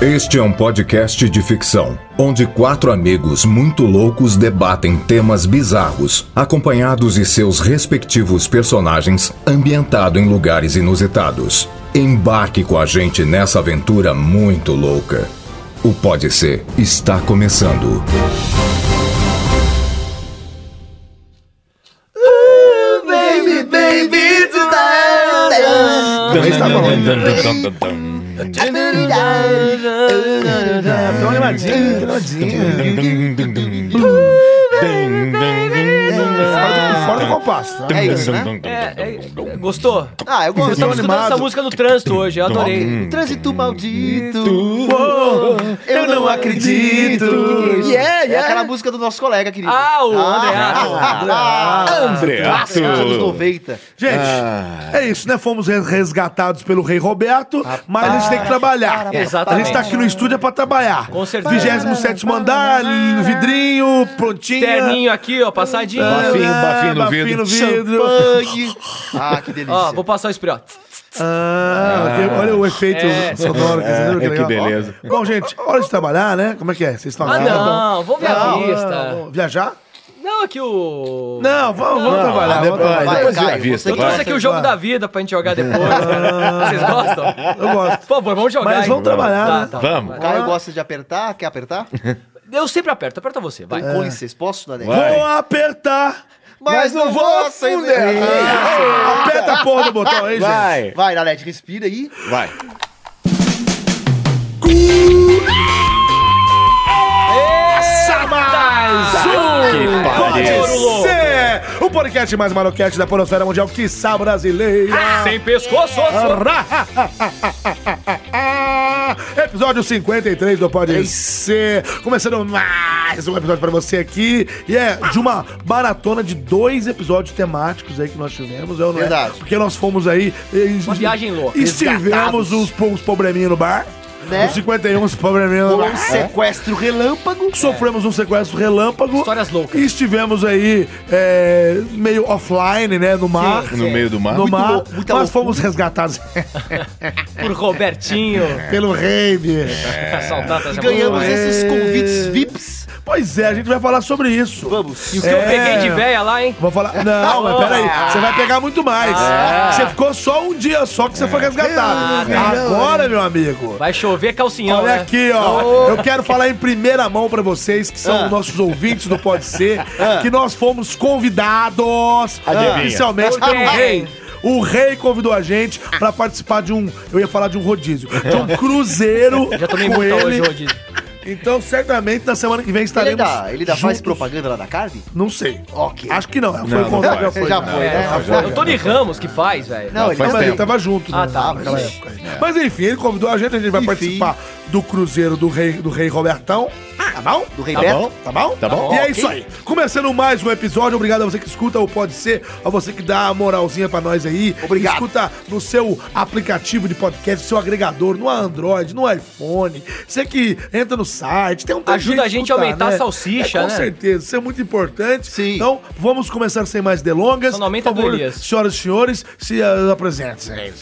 Este é um podcast de ficção, onde quatro amigos muito loucos debatem temas bizarros, acompanhados de seus respectivos personagens, ambientado em lugares inusitados. Embarque com a gente nessa aventura muito louca. O Pode Ser está começando. Baby, baby, Também tá bom. Tão animadinho, tão animadinho. Fora, fora do compasso. tá? É isso, né? É, é, gostou? Ah, eu Eu gosto. tava escutando animado. essa música no trânsito hoje, eu adorei. Trânsito maldito. Uou, eu não acredito. Yeah, é aquela música do nosso colega, querido. Ah, o. Ah, Andreato. clássico dos anos 90. Gente, é isso, né? Fomos re- resgatados pelo Rei Roberto, mas a gente tem que trabalhar. Exatamente. A gente tá aqui no estúdio é pra trabalhar. Com certeza. 27 andar, vidrinho, prontinho. Terninho aqui, ó, passadinho. Bafinho, bafinho no bafinho no vidro. Champanhe. Ah, que delícia. Ó, vou passar o spray, ó. Ah, ok. olha o efeito É. sonoro. que você viu é, que beleza. Bom, gente, hora de trabalhar, né? Como é que é? Vocês estão Ah, aqui? não, vamos ver a Não, vista. não, Viajar? Não, aqui o... Não, vamos, vamos trabalhar. Vamos depois- trabalhar. Vai, depois Caio, a vista, Eu que trouxe vai. aqui o jogo vai. da vida pra gente jogar depois. cara. Vocês gostam? Eu gosto. Por favor, vamos jogar. Mas hein? vamos trabalhar, Tá, né? tá. Vamos. Caio gosta de apertar. Quer apertar? Eu sempre aperto, aperta você, vai. Com licença, posso? Vai. Vou apertar. Mas não vou acender. Aperta a porra do botão aí, gente. Vai. Vai, Nanete, respira aí. Vai. Que pariu. Você, o podcast mais maroquete da Porosfera Mundial, que brasileira. Sem pescoço. Episódio 53 do Pode Ser. Começando mais um episódio pra você aqui. E é de uma maratona de dois episódios temáticos aí que nós tivemos. Eu não é? Verdade. Porque nós fomos aí. eh, Uma viagem louca. Estivemos Resgatados. os, os probleminha no bar. Né? Os 51 os probleminha no Rolou um sequestro relâmpago. Sofremos um sequestro relâmpago. Histórias loucas. E estivemos aí é, meio offline, né? No mar. Sim. No meio do mar. No mar. louco, nós loucura. fomos resgatados Por Robertinho. pelo rei, bicho. Saudade dessa Ganhamos esses convites VIPs. Pois é, a gente vai falar sobre isso. Vamos. E o que eu É. peguei de véia lá, hein? Vou falar. Não, mas peraí. Você vai pegar muito mais. Você ficou só um dia só que você foi resgatado. Agora, meu amigo. Vai chover calcinhão, Olha né? aqui, ó. Eu quero falar em primeira mão pra vocês, que são nossos ouvintes do Pode Ser, que nós fomos convidados Adivinha. oficialmente pelo rei. O rei convidou a gente pra participar de um. Eu ia falar de um rodízio. De um cruzeiro Já tomei com ele. hoje, hoje. Então, certamente, na semana que vem Ele estaremos. ainda, ele ainda faz propaganda lá da carne? Não sei. Ok. Acho que não. Foi Não, o contrato, já foi. Já foi, né? Já foi. É o Tony Ramos que faz, velho. Não, ele faz mas ele tava junto, né? Ah, tá. Naquela época. Mas enfim, ele convidou a gente, a gente vai Enfim. participar do cruzeiro do rei, do rei Robertão. Tá bom? Do Rei Tá Beto? bom. Tá bom? Tá bom. E é isso aí. Começando mais um episódio. Obrigado a você que escuta o Pode Ser, a você que dá a moralzinha pra nós aí. Obrigado. Escuta no seu aplicativo de podcast, seu agregador, no Android, no iPhone. Você que entra no site, tem um Ajuda a gente a aumentar a salsicha, É, com né? certeza, isso é muito importante. Sim. Então, vamos começar sem mais delongas. Só não aumenta Por favor, senhoras e senhores, se uh, apresentem.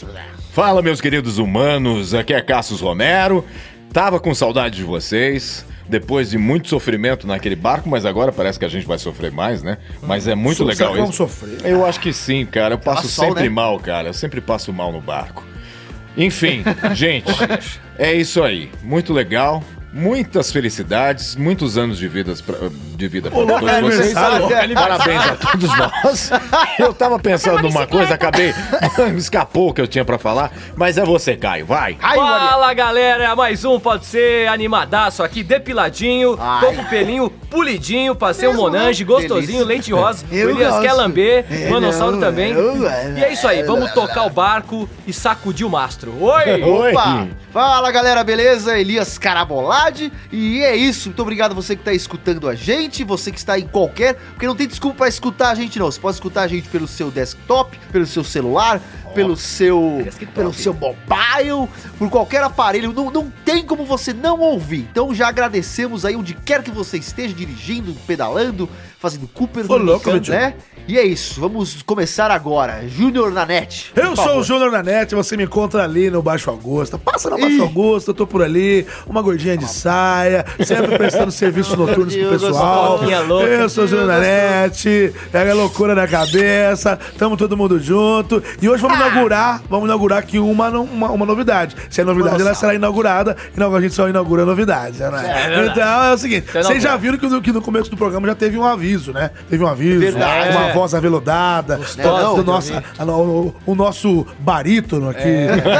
Fala, meus queridos humanos. Aqui é Cassius Romero. Tava com saudade de vocês. Depois de muito sofrimento naquele barco, mas agora parece que a gente vai sofrer mais, né? Mas é muito So- legal isso. sofrer? Eu acho que sim, cara. Eu passo sol, sempre né? mal, cara. Eu sempre passo mal no barco. Enfim, gente, é isso aí. Muito legal. Muitas felicidades, muitos anos de, vidas pra, de vida pra todos é vocês. aniversário. Parabéns a todos nós. Eu tava pensando numa coisa, acabei. Escapou o que eu tinha pra falar. Mas é você, Caio. Vai. Ai, Maria. Fala galera, mais um pode ser animadaço aqui, depiladinho, Ai. com o pelinho polidinho, passei um monange, né? gostosinho, leite rosa, o Eu Elias gosto. quer lamber, Manossauro não, também. eu- E é isso aí, vamos tocar o barco e sacudir o mastro. Oi! Oi. Opa! Fala galera, beleza? Elias Carabolade. E é isso, muito obrigado você que tá escutando a gente, você que está em qualquer. Porque não tem desculpa pra escutar a gente, não. Você pode escutar a gente pelo seu desktop, pelo seu celular, pelo seu. Pelo seu mobile, por qualquer aparelho. Não, não tem como você não ouvir. Então já agradecemos aí onde quer que você esteja dirigindo, pedalando, fazendo Cooper, Ô, louco, né? E é isso, vamos começar agora. Júnior na net. Eu por sou favor. o Júnior na net, você me encontra ali no Baixo Augusta. Passa no Baixo Ih. Augusta, eu tô por ali, uma gordinha de saia, sempre prestando serviços noturnos pro pessoal. louca. Eu sou o Júnior na net, pega a loucura na cabeça, tamo todo mundo junto. E hoje Ah. vamos inaugurar, vamos inaugurar aqui uma, uma, uma novidade. Se é novidade, ela será inaugurada, e não, a gente só inaugura novidades, né? verdade. então é o seguinte, Então, vocês já inaugura. viram que no, que no começo do programa já teve um aviso, né? Teve um aviso, Verdade. uma É. voz aveludada, Não, do eu nosso, a o, o nosso barítono aqui,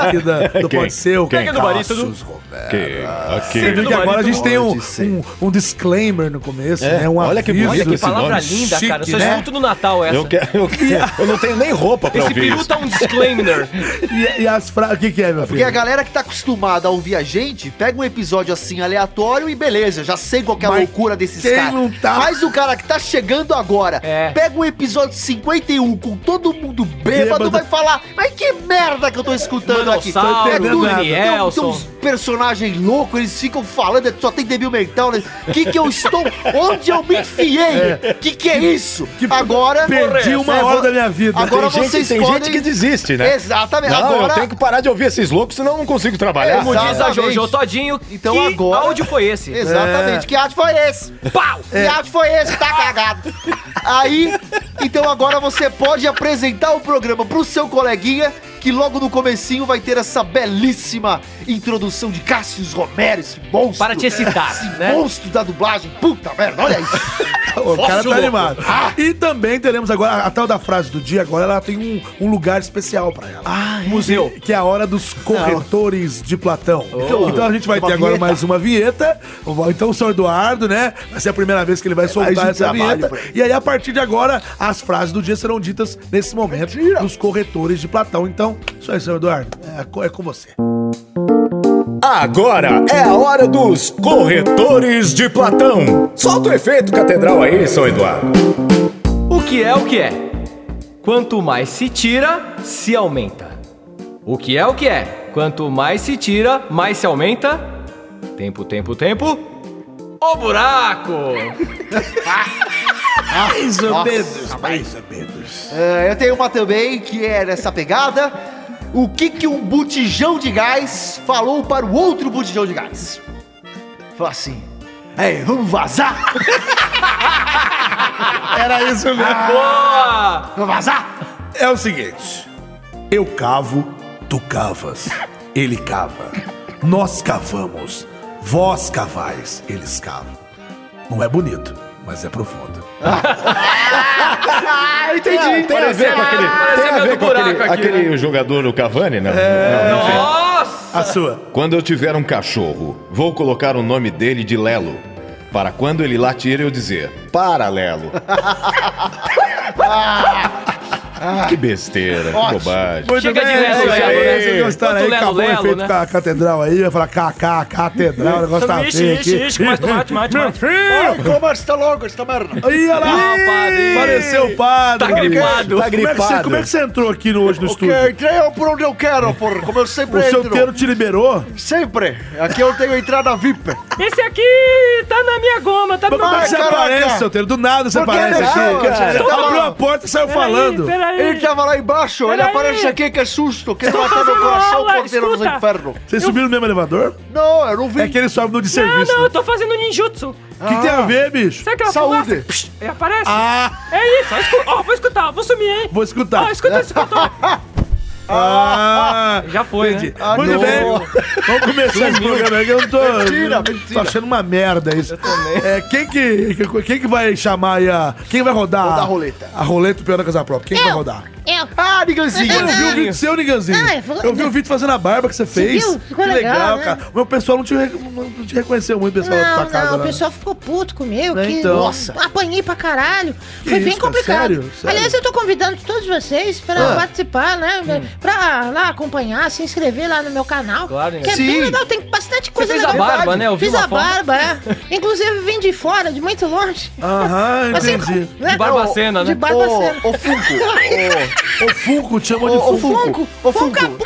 aqui da, do Quem? Pode Ser, o Quem é do barítono? Cassius Romero. Que, Você viu que agora a gente tem um, um, um disclaimer no começo, É, né? Um olha que aviso. bonito Olha que esse palavra linda, chique, cara. Só né? escuto no Natal essa. Eu, quero, eu, eu não tenho nem roupa pra Esse ouvir peru isso. tá um disclaimer. E, e as frases. O que, que é, meu filho? Porque a galera que tá acostumada a ouvir a gente, pega um episódio assim aleatório e beleza, já sei qual que é a Mas loucura desses caras. tá? Mas o cara que tá chegando agora, É. pega um episódio 51 com todo mundo bêbado, Bêbado. vai falar, mas que merda que eu tô escutando aqui. Manossauro, É tudo- Danielson. Tem uns personagens loucos, eles ficam falando, só tem debil mental, né? Que que eu estou, onde eu me enfiei? Que que é isso? Que agora... Perdi uma É, hora da minha vida. Agora tem gente, vocês tem podem- gente que desiste, né? Exatamente, Não, agora... eu tenho que parar de ouvir esses loucos, senão eu não consigo trabalhar. Como diz a. Jojo Todinho, Então que agora- áudio foi esse? Exatamente. É. Que áudio foi esse? Pau! Que áudio foi esse? Tá cagado. Aí, então agora você pode apresentar o programa pro seu coleguinha, que logo no comecinho vai ter essa belíssima introdução de Cássio Romero, esse monstro. Para te excitar, esse né? monstro da dublagem. Puta merda, olha isso. O cara tá animado. E também teremos agora a tal da frase do dia. Agora ela tem um, um lugar especial pra ela. Ah, Museu. Que é a hora dos corretores de Platão. Oh. Então a gente vai Uma ter agora vinheta. mais uma vinheta. Então o senhor Eduardo, né? Vai ser a primeira vez que ele vai soltar mais um essa vinheta. E aí, a partir de agora, as frases do dia serão ditas nesse momento Mentira. dos corretores de Platão. Então, isso aí, senhor Eduardo. É, co- é com você. Agora é a hora dos corretores de Platão. Solta o efeito catedral aí, São Eduardo. O que é o que é? Quanto mais se tira, se aumenta. O que é o que é? Quanto mais se tira, mais se aumenta. Tempo, tempo, tempo. O buraco! Mais ou Nossa. menos, mais ou menos. É, eu tenho uma também que é nessa pegada. O que que um botijão de gás falou para o outro botijão de gás? Falou assim: Ei, vamos vazar? Era isso mesmo. Boa! Vamos vazar? É o seguinte: eu cavo, tu cavas, ele cava, nós cavamos, vós cavais, eles cavam. Não é bonito, mas é profundo. Ah, entendi. Tem a ver com aquele, tem a ver do com aquele, aqui, aquele jogador, o Cavani, não? Não, enfim. Nossa! A sua. Quando eu tiver um cachorro, vou colocar o nome dele de Lelo. Para quando ele latir, eu dizer Paralelo. que besteira, que Ótimo. bobagem. Muito Chega de bem, Lelo, é Lelo, aí. né? Vocês gostaram aí, Lelo, acabou o Lelo, efeito né? com a catedral aí, vai falar KK, catedral, o negócio tá Ixi, feio ixi, aqui. ixi, mais tomate, mate, Meu mate. filho! Como está logo esta merda? Aí, olha lá! Ah, padre. Apareceu o padre! Tá gripado. Como Tá é, que você, gripado. como é que você entrou aqui no, hoje no estúdio? Ok, entrei por onde eu quero, porra. Como eu sempre O seu entro. teiro te liberou? Sempre. Aqui eu tenho entrada VIP. Esse aqui tá na minha goma, tá no Como é que você aparece, seu teiro? Do nada você Por que aparece aqui. Ele Tava- abriu a porta e saiu falando. Ele tava lá embaixo, ele Peraí. aparece aqui, que susto. Que meu fazendo coração, porteiro dos escuta. infernos. Vocês subiram no mesmo elevador? Não, eu não vi. É que ele sobe no de Não, serviço. não, né? eu tô fazendo ninjutsu. O que tem a ver, bicho? Sabe aquela Saúde. Psh, aí aparece. Ah, É isso, ó, escu- ó, vou escutar, vou sumir, hein? vou Ó, escutar. escuta esse cantor. Ah, Já foi, entendi. né? Ah, Muito não. bem. Vamos começar esse programa aqui. Eu não tô. Mentira, Tô mentira. achando uma merda isso. É, quem, que, quem que vai chamar aí a. Quem vai rodar? Rodar a roleta. A roleta do Pior da Casa Própria. Quem vai Eu. rodar? Eu. Ah, Niganzinho. Eu vi o vídeo seu, Niganzinho. Ah, eu vi o vídeo fazendo a barba que você fez. viu? Ficou que legal, legal, né? cara. O meu pessoal não te, não te reconheceu muito, pessoal da tua Não, casa. não, o né? pessoal ficou puto comigo. Né, que então? Nossa. Apanhei pra caralho. Que Foi isso, bem cara? complicado. Sério? Sério? Aliás, eu tô convidando todos vocês pra Ah. participar, né? Pra lá acompanhar, se inscrever lá no meu canal. Claro, Que é Sim. bem legal, tem bastante coisa fez a legal. barba, né? Eu vi Fiz uma a barba, é. Inclusive vim de fora, de muito longe. Aham, Assim, entendi. né? De Barbacena, De né? Barbacena. Ô, ô Funko, Ô, Funko, te chamou de Ô, ô, Funko. Funko, ô, Funko.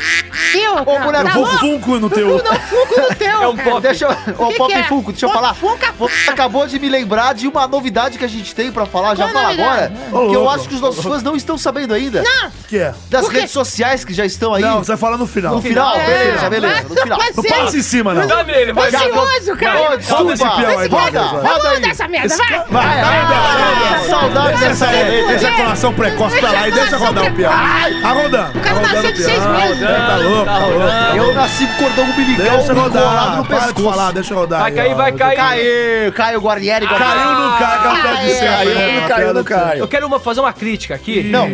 Teu, Ô, mulher, tá Eu vou? Funko no teu. Não, Funko no teu. É um pop. Deixa eu... Ô, Pop é? Funko, deixa eu falar. Funko. Você acabou de me lembrar de uma novidade que a gente tem pra falar, já fala novidade? agora, que eu acho que os nossos fãs não estão sabendo ainda. Não, O que é? Das O redes sociais que já estão aí. Não, você vai falar no final. No final, É, beleza, beleza, no final. Não é- passa em cima, não. Dá nele, vai. Ansioso, cara. Roda desculpa. esse peão aí, Roda, roda aí. Essa merda, vai. Vai, vai, vai. Saudade dessa aí. Ejaculação precoce pra lá e deixa rodar o peão. Tá rodando. O cara tá nasceu o de seis meses. Tá louco, tá louco. Eu nasci com cordão umbilical Deixa colado rodar. no Para de pescoço. falar, deixa rodar. Vai cair, vai cair. Caiu, Caio Guarnieri. Caiu no cai, caiu no pé de céu. Caiu, não caiu. Eu quero uma, fazer uma crítica aqui. Não.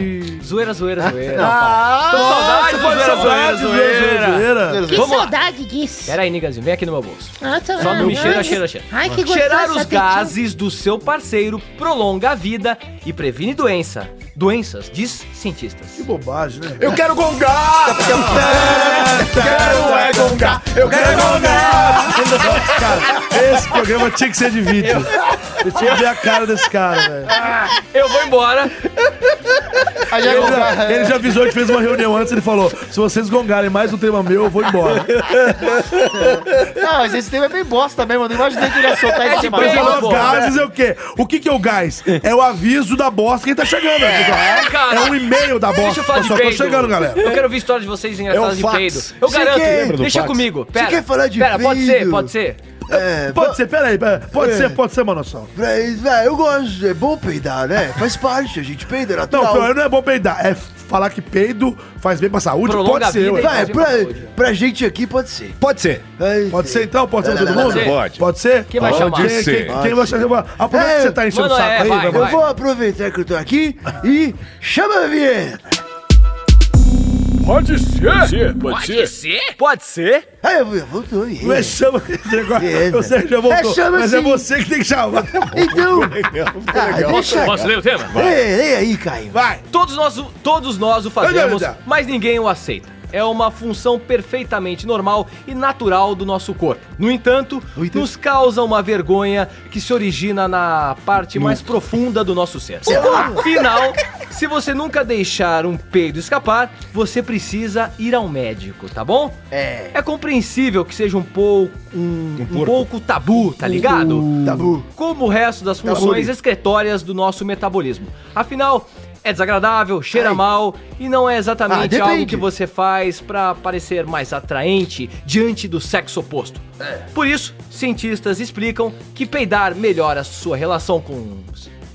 Zoeira, zoeira, zoeira. Ah, Tô com saudade, zoeira, zoeira, zoeira. zoeira. Que saudade disso. Pera aí, Nigazinho, vem aqui no meu bolso. Ah, tá Só não me bom. cheira, cheira, cheira. Ai, que gostoso. Cheirar os gases do seu parceiro prolonga a vida e previne doença. Doenças, diz cientistas. Que bobagem, né? Eu quero gongar! quero é gongar. Eu quero gongar. Cara, esse programa tinha que ser de vídeo. Eu tinha que ver a cara desse cara, velho. Eu vou embora. Aí já Ele já, gongar. ele já avisou, gente fez uma reunião antes, ele falou, se vocês gongarem mais um tema meu, eu vou embora. Não, mas esse tema é bem bosta mesmo. Eu não imaginei que ele ia soltar esse tema. falou, boa. gases é o quê? O que que é o gás? É o aviso da bosta que tá chegando. É, cara. É um e-mail da bosta. Deixa eu falar de só tô peido. chegando, galera. Eu quero ouvir história de vocês engraçadas É de peido. Eu Você garanto. quer- Deixa fax? comigo. Pera. quer falar de Pera, pode ser, pode ser. É, Pode ser, peraí, peraí. Pode É. ser, pode ser, Manossauro. Mas, velho, eu gosto, é bom peidar, né? Faz parte, a gente peida, é Não, natural. pior, não é bom peidar. É falar que peido faz bem pra saúde. Prolonga pode a ser, vida ué. e Vai, faz bem pra, pra saúde. pra gente aqui pode ser. Pode ser. Vai Pode ser então? Pode ser todo Não, não, mundo? não. Pode. Pode ser? Quem vai Pode chamar? Quem, ser. quem, quem vai chamar? Aproveita É, que você tá enchendo o mano, saco é, aí, vai, vai, Eu vou aproveitar que eu tô aqui e chama a vinheta. Pode ser. Pode ser? Pode ser? Aí eu eu voltou aí. Não é chama esse negócio. É, Eu sei que já voltou. É, chama mas é sim. você que tem que chamar. Então, ah, deixa. Posso ler o tema? Ei, ei aí, Caio. Vai. Todos nós, o- todos nós o fazemos, não, não. mas ninguém o aceita. É uma função perfeitamente normal e natural do nosso corpo. No entanto, No entanto. nos causa uma vergonha que se origina na parte mais profunda do nosso ser. Afinal, se você nunca deixar um peido escapar, você precisa ir ao médico, tá bom? É. É compreensível que seja um pouco um, um pouco tabu, tá ligado? Tabu. como o resto das funções excretórias do nosso metabolismo. Afinal, é desagradável, cheira Ai. mal e não é Ah, exatamente depende. algo que você faz pra parecer mais atraente diante do sexo oposto. Por isso, cientistas explicam que peidar melhora sua relação com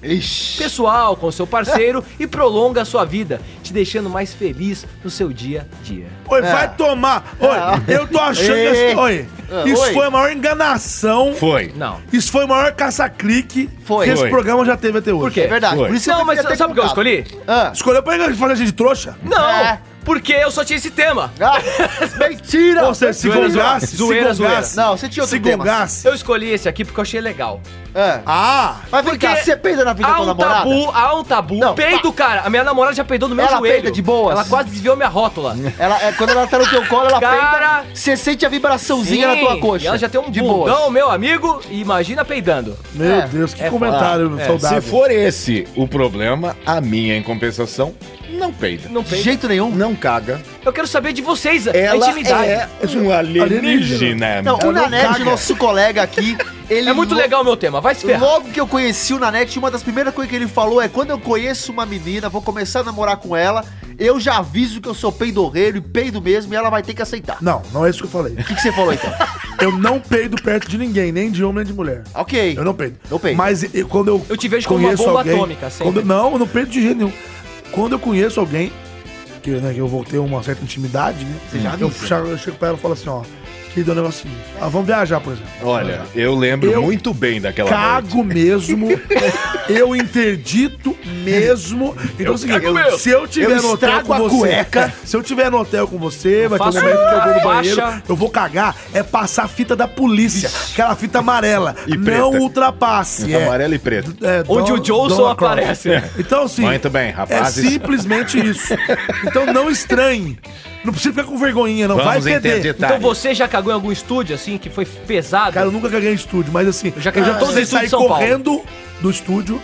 Ixi. pessoal, com seu parceiro e prolonga a sua vida, te deixando mais feliz no seu dia a dia. Oi, vai tomar. Oi, eu tô achando. Ei. assim- Oi, Ah, isso oi. foi a maior enganação. Foi. Não. Isso foi o maior caça-clique Foi. que esse Foi. programa já teve até hoje. Por quê? É verdade. Foi. Por isso Não, eu mas ter sabe por que eu escolhi? Ah. Escolheu pra fazer a gente trouxa? Não, É. porque eu só tinha esse tema. Ah, mentira! Ou seja, se Zoeira, gongasse, se zoeira, gongasse. Não, você tinha outro Se tema. gongasse. Eu escolhi esse aqui porque eu achei legal. É. Ah, Mas vem Porque cá, você peida na vida da um namorada? tabu, há um tabu. Não, peido, cara. A minha namorada já peidou no meu Ela joelho. peida de boas. Ela quase desviou minha rótula. Ela, é, quando ela tá no teu colo, ela Cara. peida. Você sente a vibraçãozinha na tua coxa. E ela já tem um de bundão, boas. meu amigo, e imagina peidando. meu É, Deus, que é comentário. É, saudável. Se for esse o problema, a minha, em compensação, não peida. Não De peida. jeito nenhum. Não caga. Eu quero saber de vocês, a Ela intimidade. é um alienígena. Não, o Ela não Nanete, nosso colega aqui, ele. É muito lo- legal o meu tema, vai se ferrar. Logo que eu conheci o Nanete, uma das primeiras coisas que ele falou é: quando eu conheço uma menina, vou começar a namorar com ela, eu já aviso que eu sou peidorreiro e peido mesmo e ela vai ter que aceitar. Não, não é isso que eu falei. O que, que você falou então? Eu não peido perto de ninguém, nem de homem nem de mulher. ok. Eu não peido. Não peido. Mas eu- quando eu. Eu te vejo como uma bomba alguém, atômica, sempre. Quando, não, eu não peido de jeito nenhum. Quando eu conheço alguém, que, né, que eu vou ter uma certa intimidade, né? Você já eu, avisa. eu chego pra ela e falo assim, ó. Que deu um negocinho. Ah, vamos viajar, por exemplo. Olha, eu lembro Eu muito bem daquela noite. Cago mesmo. eu interdito mesmo. Então é o seguinte, mesmo. se eu tiver Eu no hotel com a você, cueca. se eu tiver no hotel com você, vai ter um momento que eu vou no banheiro, faixa. eu vou cagar, é passar a fita da polícia, aquela fita amarela. E não preta. ultrapasse. É, Amarelo e preto. é, Onde don't- o Johnson aparece. Então, assim. Muito bem, rapazes. É simplesmente isso. Então não estranhe. Não precisa ficar com vergonhinha, não. vai Vamos perder. interditar. Então você já cagou em algum estúdio, assim, que foi pesado? Cara, eu nunca caguei em estúdio, mas assim, Eu já caguei em todos os sei estúdios sair de São Paulo. correndo do estúdio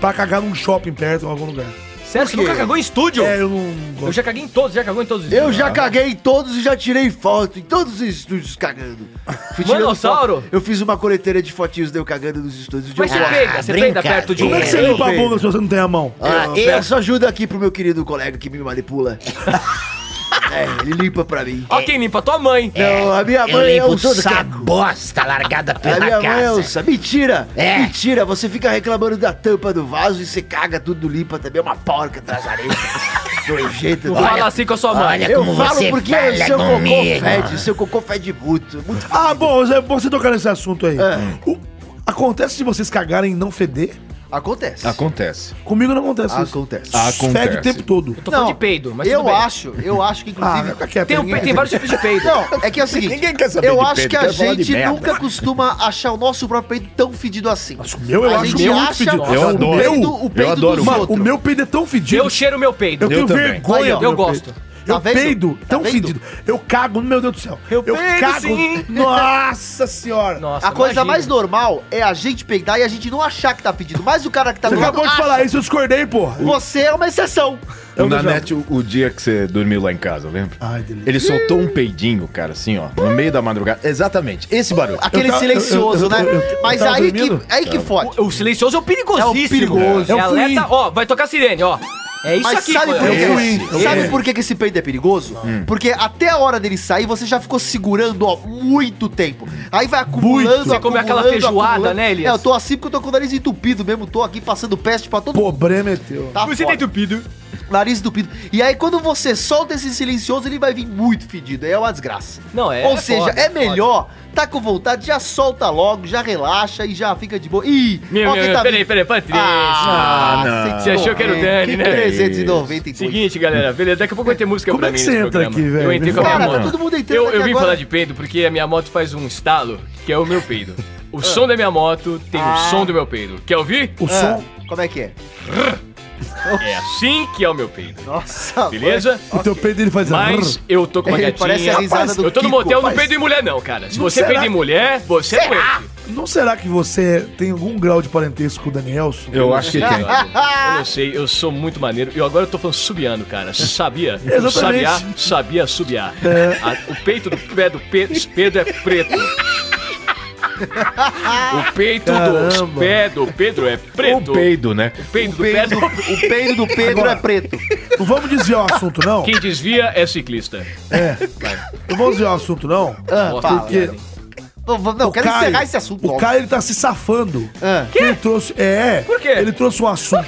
pra cagar num shopping perto, em algum lugar. Sério, você nunca cagou em estúdio? É, eu não Eu já caguei em todos, já cagou em todos os Eu estúdios. já caguei em todos e já tirei foto em todos os estúdios cagando. Fui Manossauro? Eu fiz uma coleteira de fotinhos de eu cagando nos estúdios de Mas você peida, você peida perto de um... Como é que você Eu limpa a bunda se você não tem a mão? Ah, Eu eu peço- só ajuda aqui pro meu querido colega que me manipula. é, ele limpa pra mim. Ó quem limpa, tua mãe. Não, a minha Eu mãe é limpo um todo essa bosta largada A pela minha mãe é casa. Elsa. Mentira! É. Mentira! Você fica reclamando da tampa do vaso e você caga tudo limpa também. É uma porca trasareta. Nojenta. Não Olha, fala assim com a sua mãe. olha eu como falo você porque fala o seu cocô comigo. fede. Seu cocô fede muito. muito Ah, bom, é bom você tocar nesse assunto aí. É. O- acontece de vocês cagarem e não feder? Acontece. Acontece. Comigo não acontece isso. Acontece. Acontece. Fede o tempo todo. Eu tô falando de peido, mas eu acho, eu acho que Ah, inclusive. quieto. Tem, um, tem vários tipos de peido. Não, é que é o seguinte. Ninguém quer saber Eu de acho peido, que a gente nunca costuma achar o nosso próprio peito tão fedido assim. Nossa, o meu eu A acho gente muito acha fedido. Eu o adoro. peido- o Eu peido adoro dos o meu. Mano, o meu peido é tão fedido. Eu cheiro meu peido. Eu tenho também. vergonha. Aí, ó. do Eu meu gosto. peito. Tá eu vendo? peido Tá tão vendo? fedido. Eu cago, meu Deus do céu. Eu peido, cago. sim. Nossa senhora. Nossa, A coisa imagina. mais normal é a gente peidar e a gente não achar que tá pedindo. Mas o cara que tá Você do lado acabou de acha. falar isso, eu discordei, porra. Você é uma exceção. Eu O não Nanete, o, o dia que você dormiu lá em casa, lembra? Ai, delícia. Ele soltou um peidinho, cara, assim, ó, no meio da madrugada. Exatamente, esse barulho. Aquele Eu tava- silencioso, eu- eu- né? eu- eu Mas aí que, aí que fode. O, o silencioso é o perigosíssimo. É o perigoso. É, É o alerta. Ó, vai tocar sirene, ó. É isso Mas aqui, sabe pô. por eu quê? fui, eu Sabe por que, que esse peido é perigoso? Porque até a hora dele sair, você já ficou segurando, ó, muito tempo. Aí vai acumulando, Muito. Você come aquela feijoada, acumulando. né, Elias? É, eu tô assim porque eu tô com o nariz entupido mesmo. Tô aqui passando peste pra todo mundo. Problema é teu. Tá Você tá foda. entupido. Nariz entupido. E aí, quando você solta esse silencioso, ele vai vir muito fedido. Aí é uma desgraça. Não, é Ou é seja, foda, é foda. melhor, tá com vontade, já solta logo, já relaxa e já fica de boa. Ih, Meu, ó meu, tá peraí, peraí, Patrícia. Ah, não. Você achou que era o Dani, que né? 392. Seguinte, galera, beleza, daqui a pouco vai ter música Como pra é que mim você nesse entra programa. aqui, velho? Eu entrei com a minha Cara, moto. tá todo mundo entrando Eu, aqui eu vim agora. falar de peido porque a minha moto faz um estalo, que é o meu peido. O som da minha moto tem o som do meu peido. Quer ouvir? O Ah, som. como é que é? É assim que é o meu peido. Nossa, Beleza? O teu peito ele faz. Mas eu tô com uma Ele gatinha. parece a risada do eu tô no Kiko, motel, não rapaz. peido em mulher, não, cara. Se Não você será peida em que- mulher, você é doente. Não será que você tem algum grau de parentesco com o Danielson? Eu acho que tem. Eu não sei, eu sou muito maneiro. E agora eu tô falando subiano, cara. Sabia? Exatamente. Sabia, sabia subiar. A- o peito do pé do Pedro é preto. O peito do Caramba. pé do Pedro é preto. O peido, né? O peito O do peido, do... o peido do Pedro Agora- é preto. Não vamos desviar o assunto, não? Quem desvia é ciclista. Não vamos desviar o assunto, não? Ah, Ó, fala. Porque Não, não, quero Caio- encerrar esse assunto. O logo. Caio, ele tá se safando. Ah. Que ele trouxe... É. Por quê? Ele trouxe um assunto.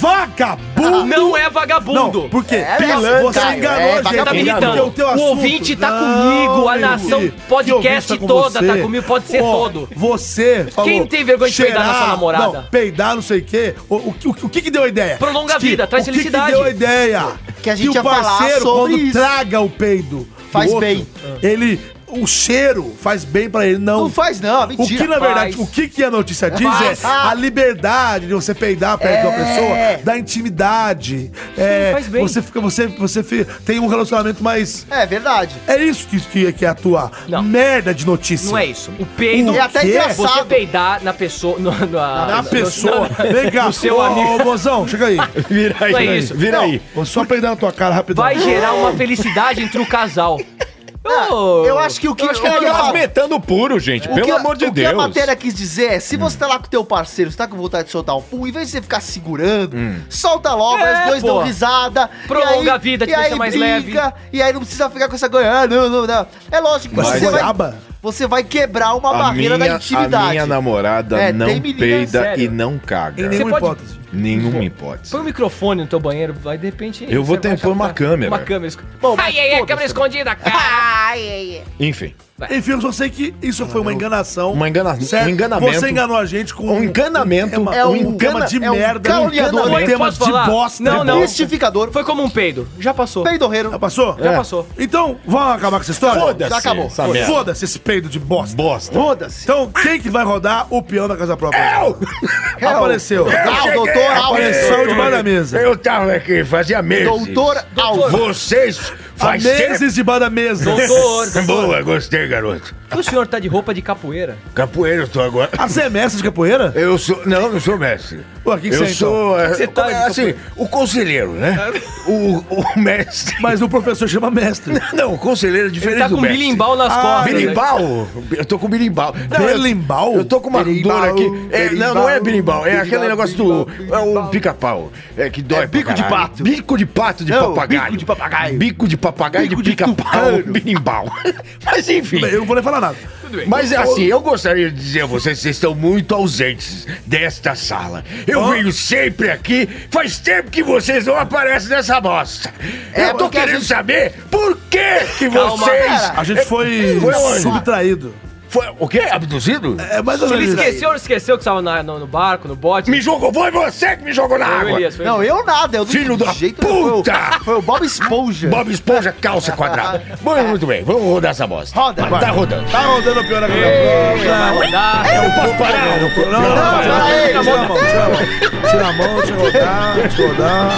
Vagabundo! Não é vagabundo. Não, por quê? É, Pilantra, você enganou é, a gente. Tá me irritando. O assunto- ouvinte tá Não, comigo. A nação filho. podcast Que ouvinte toda tá você? comigo. Pode ser Ó, todo. Você falou... Quem tem vergonha de peidar na sua namorada? Não, peidar não sei o quê. O, o, o, o que que deu a ideia? Prolonga a Que- vida, traz o que felicidade. que deu a ideia? Que a gente o ia falar parceiro, sobre quando isso. traga o peido do Faz outro, bem. Ele... O cheiro faz bem pra ele, não. Não faz não, O mentira. que, na verdade, faz. o que, que a notícia diz Faz. é a liberdade de você peidar perto da É. pessoa, da intimidade. é, faz bem. Você, fica, você, você fi- tem um relacionamento mais. É verdade. É isso que, que, que é a tua Não. merda de notícia. Não é isso. O peido O É até quê? engraçado. Você peidar na pessoa. No, no- Na no- pessoa. no- Vem cá. no seu ô, amigo. Ô, mozão, chega aí. Vira aí, Não é vira aí, isso. vira Não. aí. Vou só peidar na tua cara rapidão. Vai gerar uma felicidade entre o casal. Ô, Eu acho que o que, eu acho o que Tá a- rasmetando puro, gente. o Pelo que amor de o Deus. que a matéria quis dizer é, se você tá lá com o teu parceiro, você tá com vontade de soltar um pum, em vez de você ficar segurando, solta logo, É, os dois pô. dão risada. Prolonga aí- a vida, te aí deixa mais brinca, E aí não precisa ficar com essa coisa, ah, não, não, não. É lógico que você vai? Você vai quebrar uma A barreira minha, da intimidade. a minha namorada É, não menina, peida sério. e não caga. Em nenhuma pode- hipótese. Nenhuma hipótese. Põe um microfone no teu banheiro, vai de repente. Eu vou ter que pôr uma câmera. Uma câmera. Bom, ai, ai, ai, câmera escondida, cara. Ai, ai, ai. Enfim. Enfim, eu só sei que isso foi uma enganação. Uma engana- certo? um enganamento. Você enganou a gente com Um enganamento. É um, um tema de é um merda, um tema de bosta. Não, não. Mistificador. Foi como um peido. Já passou. Peidorreiro. Já passou? Já É. passou. Então, vamos acabar com essa história? Foda-se. Já acabou. Foda-se esse peido de bosta. Bosta. Foda-se. Então, quem que vai rodar o peão da casa própria? É o- Apareceu. Ah, o doutor Apareceu Alves. debaixo da mesa. Eu tava aqui, fazia meses. Doutor Alves. Vocês faz meses debaixo da mesa. Doutor. Boa, gostei, garoto. O senhor tá de roupa de capoeira? Capoeira eu tô agora. Ah, você é mestre de capoeira? Eu sou. Não, não sou mestre. Pô, que eu você é, então? sou. é, Você tá é, de assim, o conselheiro, né? o, o mestre. Mas o professor chama mestre. Não, o conselheiro é diferente Ele tá do com mestre. bilimbal nas Ah, costas. né? Berimbau? Eu tô com. Não, eu- Berimbau? Eu tô com uma Berimbau, dor aqui. É, não, não é berimbau. É aquele negócio do. É o pica-pau. É que dói É bico de pato. Bico de pato de Não, papagaio. bico de papagaio. Bico de papagaio Bico de pica-pau. Berimbau. Mas enfim. Eu não vou falar nada. Mas assim, eu gostaria de dizer a vocês que vocês estão muito ausentes desta sala. Eu venho sempre aqui, faz tempo que vocês não aparecem nessa bosta. É eu tô querendo gente- saber por que que Calma, vocês... cara. A gente foi, Foi onde? subtraído. Foi o quê? Abduzido? É mais ou Ele menos isso. esqueceu, esqueceu que estava na- no, no barco, no bote. Me jogou, foi você que me jogou na Foi o água. Elias, foi o Não, Elias. eu nada, eu não Filho de da jeito nenhum. puta! Foi o- Foi o Bob Esponja. Bob Esponja, calça quadrada. Bom, muito bem, vamos rodar essa bosta. Roda. Tá rodando. Tá rodando a pior agora. Vai rodar. Eu posso parar? Não, não, Não, não, pera aí, tira a mão, tira a mão. Tira a mão, deixa eu rodar, deixa eu rodar.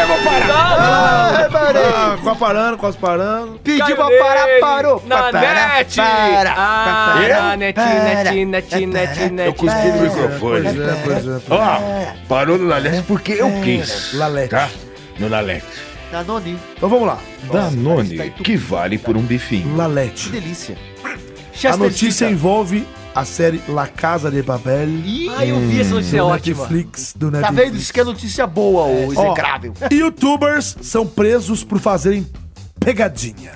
Eu vou parar. Ah, parei. Ah, quase parando, quase parando. Pediu pra Caiu parar, nele. parou. Na Para, net! para, Ah, Eu cuspi no microfone. Pois é, pois é. Ó, parou no Lalete porque eu quis. Lalete. Tá? No Lalete. Danone. Então vamos lá. Danone, que vale por um bifinho. Que Lalete. delícia. A notícia envolve a série La Casa de Papel. Ah, eu vi essa notícia do ótima. Netflix, do Tá Netflix. vendo? Isso que é notícia boa, o Ó, execrável. Youtubers são presos por fazerem pegadinha.